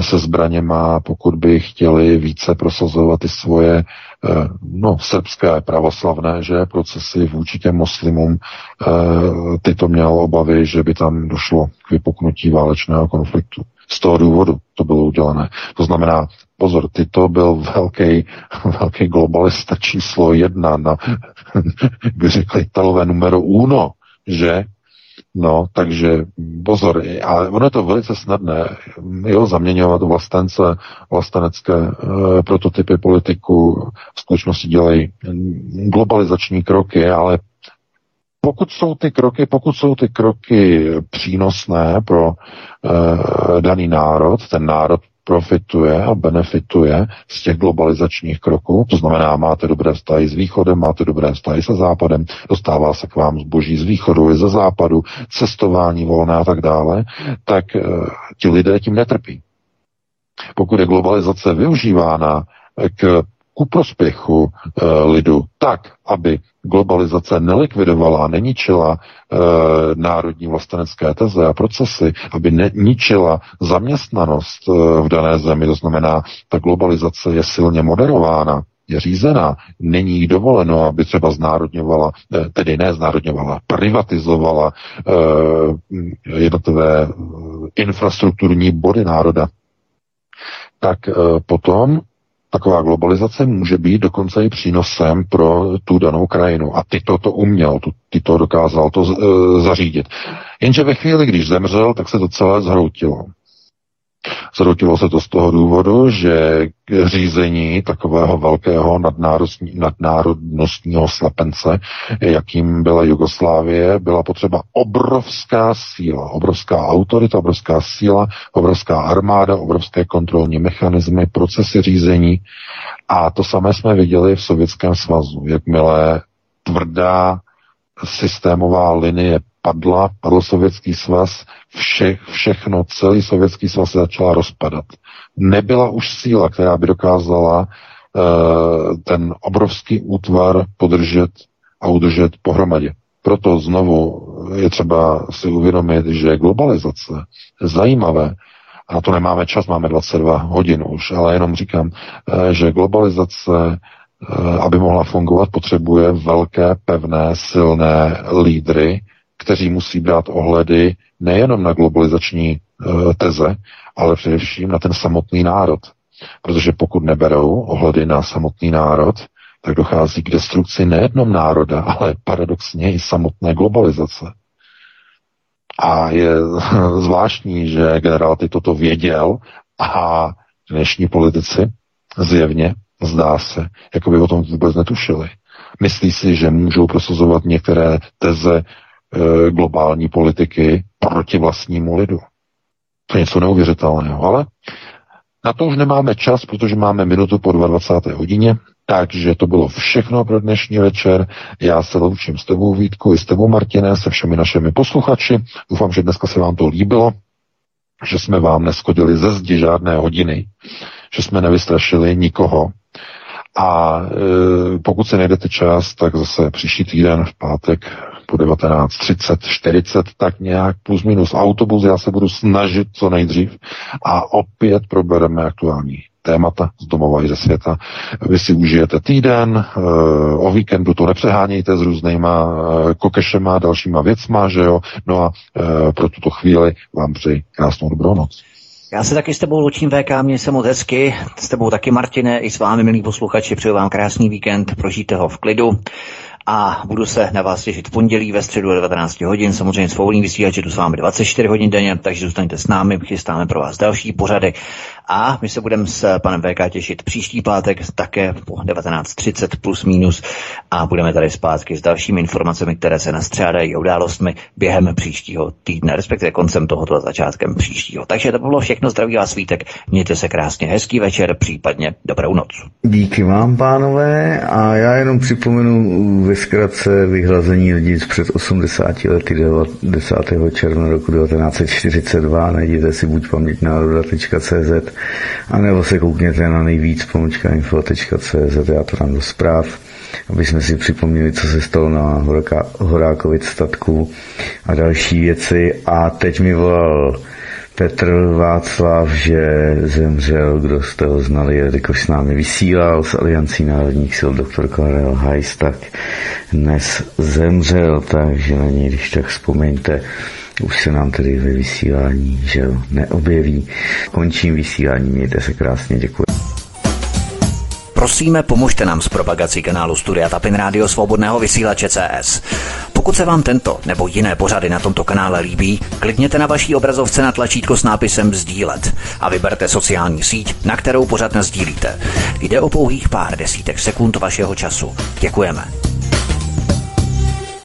se zbraněma, pokud by chtěli více prosazovat ty svoje Eh, no, srbské pravoslavné, že procesy vůči těm muslimům, eh, ty to měl obavy, že by tam došlo k vypuknutí válečného konfliktu. Z toho důvodu to bylo udělané. To znamená, pozor, ty to byl velký, velký globalista číslo jedna na, by řekli Italové numero uno, že No, takže pozor, a ono je to velice snadné, jo, zaměňovat vlastence, vlastenecké e, prototypy politiku, v skutečnosti dělají globalizační kroky, ale pokud jsou ty kroky, pokud jsou ty kroky přínosné pro e, daný národ, ten národ profituje a benefituje z těch globalizačních kroků. To znamená, máte dobré vztahy s východem, máte dobré vztahy se západem, dostává se k vám zboží z východu i ze západu, cestování volné a tak dále, tak e, ti lidé tím netrpí. Pokud je globalizace využívána k ku prospěchu e, lidu tak, aby globalizace nelikvidovala, neničila e, národní vlastenecké teze a procesy, aby neničila zaměstnanost e, v dané zemi. To znamená, ta globalizace je silně moderována, je řízená, není jí dovoleno, aby třeba znárodňovala, tedy ne znárodňovala, privatizovala e, jednotlivé infrastrukturní body národa. tak eh, potom taková globalizace může být dokonce i přínosem pro tu danou krajinu. A ty to, uměl, ty to dokázal to zařídit. Jenže ve chvíli, když zemřel, tak se to celé zhroutilo. Zrodilo se to z toho důvodu, že k řízení takového velkého nadnárodnostního slepence, jakým byla Jugoslávie, byla potřeba obrovská síla, obrovská autorita, obrovská síla, obrovská armáda, obrovské kontrolní mechanismy, procesy řízení. A to samé jsme viděli v Sovětském svazu. Jakmile tvrdá systémová linie padla, padl sovětský svaz, vše, všechno, celý sovětský svaz se začala rozpadat. Nebyla už síla, která by dokázala uh, ten obrovský útvar podržet a udržet pohromadě. Proto znovu je třeba si uvědomit, že globalizace zajímavé, a to nemáme čas, máme 22 hodin už, ale jenom říkám, eh, že globalizace, eh, aby mohla fungovat, potřebuje velké, pevné, silné lídry, kteří musí brát ohledy nejenom na globalizační e, teze, ale především na ten samotný národ. Protože pokud neberou ohledy na samotný národ, tak dochází k destrukci nejenom národa, ale paradoxně i samotné globalizace. A je zvláštní, že generál ty toto věděl a dnešní politici zjevně, zdá se, jako by o tom vůbec netušili. Myslí si, že můžou prosazovat některé teze e, globální politiky proti vlastnímu lidu. To je něco neuvěřitelného, ale na to už nemáme čas, protože máme minutu po 22. hodině, takže to bylo všechno pro dnešní večer. Já se loučím s tebou Vítku i s tebou Martine, se všemi našimi posluchači. Doufám, že dneska se vám to líbilo, že jsme vám neskodili ze zdi žádné hodiny, že jsme nevystrašili nikoho, a e, pokud se najdete čas, tak zase příští týden v pátek po 19.30, 40, tak nějak plus minus autobus, já se budu snažit co nejdřív a opět probereme aktuální témata z domova i ze světa. Vy si užijete týden, e, o víkendu to nepřehánějte s různýma e, kokešema a dalšíma věcma, že jo? No a e, pro tuto chvíli vám přeji krásnou dobrou noc. Já se taky s tebou loučím VK, mě se moc hezky, s tebou taky Martine, i s vámi, milí posluchači, přeju vám krásný víkend, prožijte ho v klidu a budu se na vás těšit v pondělí ve středu 19 hodin, samozřejmě svobodný vysílač, tu s vámi 24 hodin denně, takže zůstaňte s námi, chystáme pro vás další pořady a my se budeme s panem VK těšit příští pátek také po 19.30 plus minus a budeme tady zpátky s dalšími informacemi, které se nastřádají událostmi během příštího týdne, respektive koncem tohoto a začátkem příštího. Takže to bylo všechno, zdraví vás svítek, mějte se krásně, hezký večer, případně dobrou noc. Díky vám, pánové, a já jenom připomenu ve zkratce vyhlazení lidí před 80 lety 10. června roku 1942, najděte si buď paměť národa.cz a nebo se koukněte na nejvíc pomočka info.cz, já to dám do zpráv, aby jsme si připomněli, co se stalo na Horáka, Horákovic statku a další věci. A teď mi volal Petr Václav, že zemřel, kdo jste ho znali, jelikož s námi vysílal z Aliancí národních sil doktor Karel Hajs, tak dnes zemřel, takže na něj, když tak vzpomeňte, už se nám tedy ve vysílání, že jo, neobjeví. Končím vysílání, mějte se krásně, děkuji. Prosíme, pomožte nám s propagací kanálu Studia Tapin Rádio Svobodného vysílače CS. Pokud se vám tento nebo jiné pořady na tomto kanále líbí, klikněte na vaší obrazovce na tlačítko s nápisem Sdílet a vyberte sociální síť, na kterou pořád sdílíte. Jde o pouhých pár desítek sekund vašeho času. Děkujeme.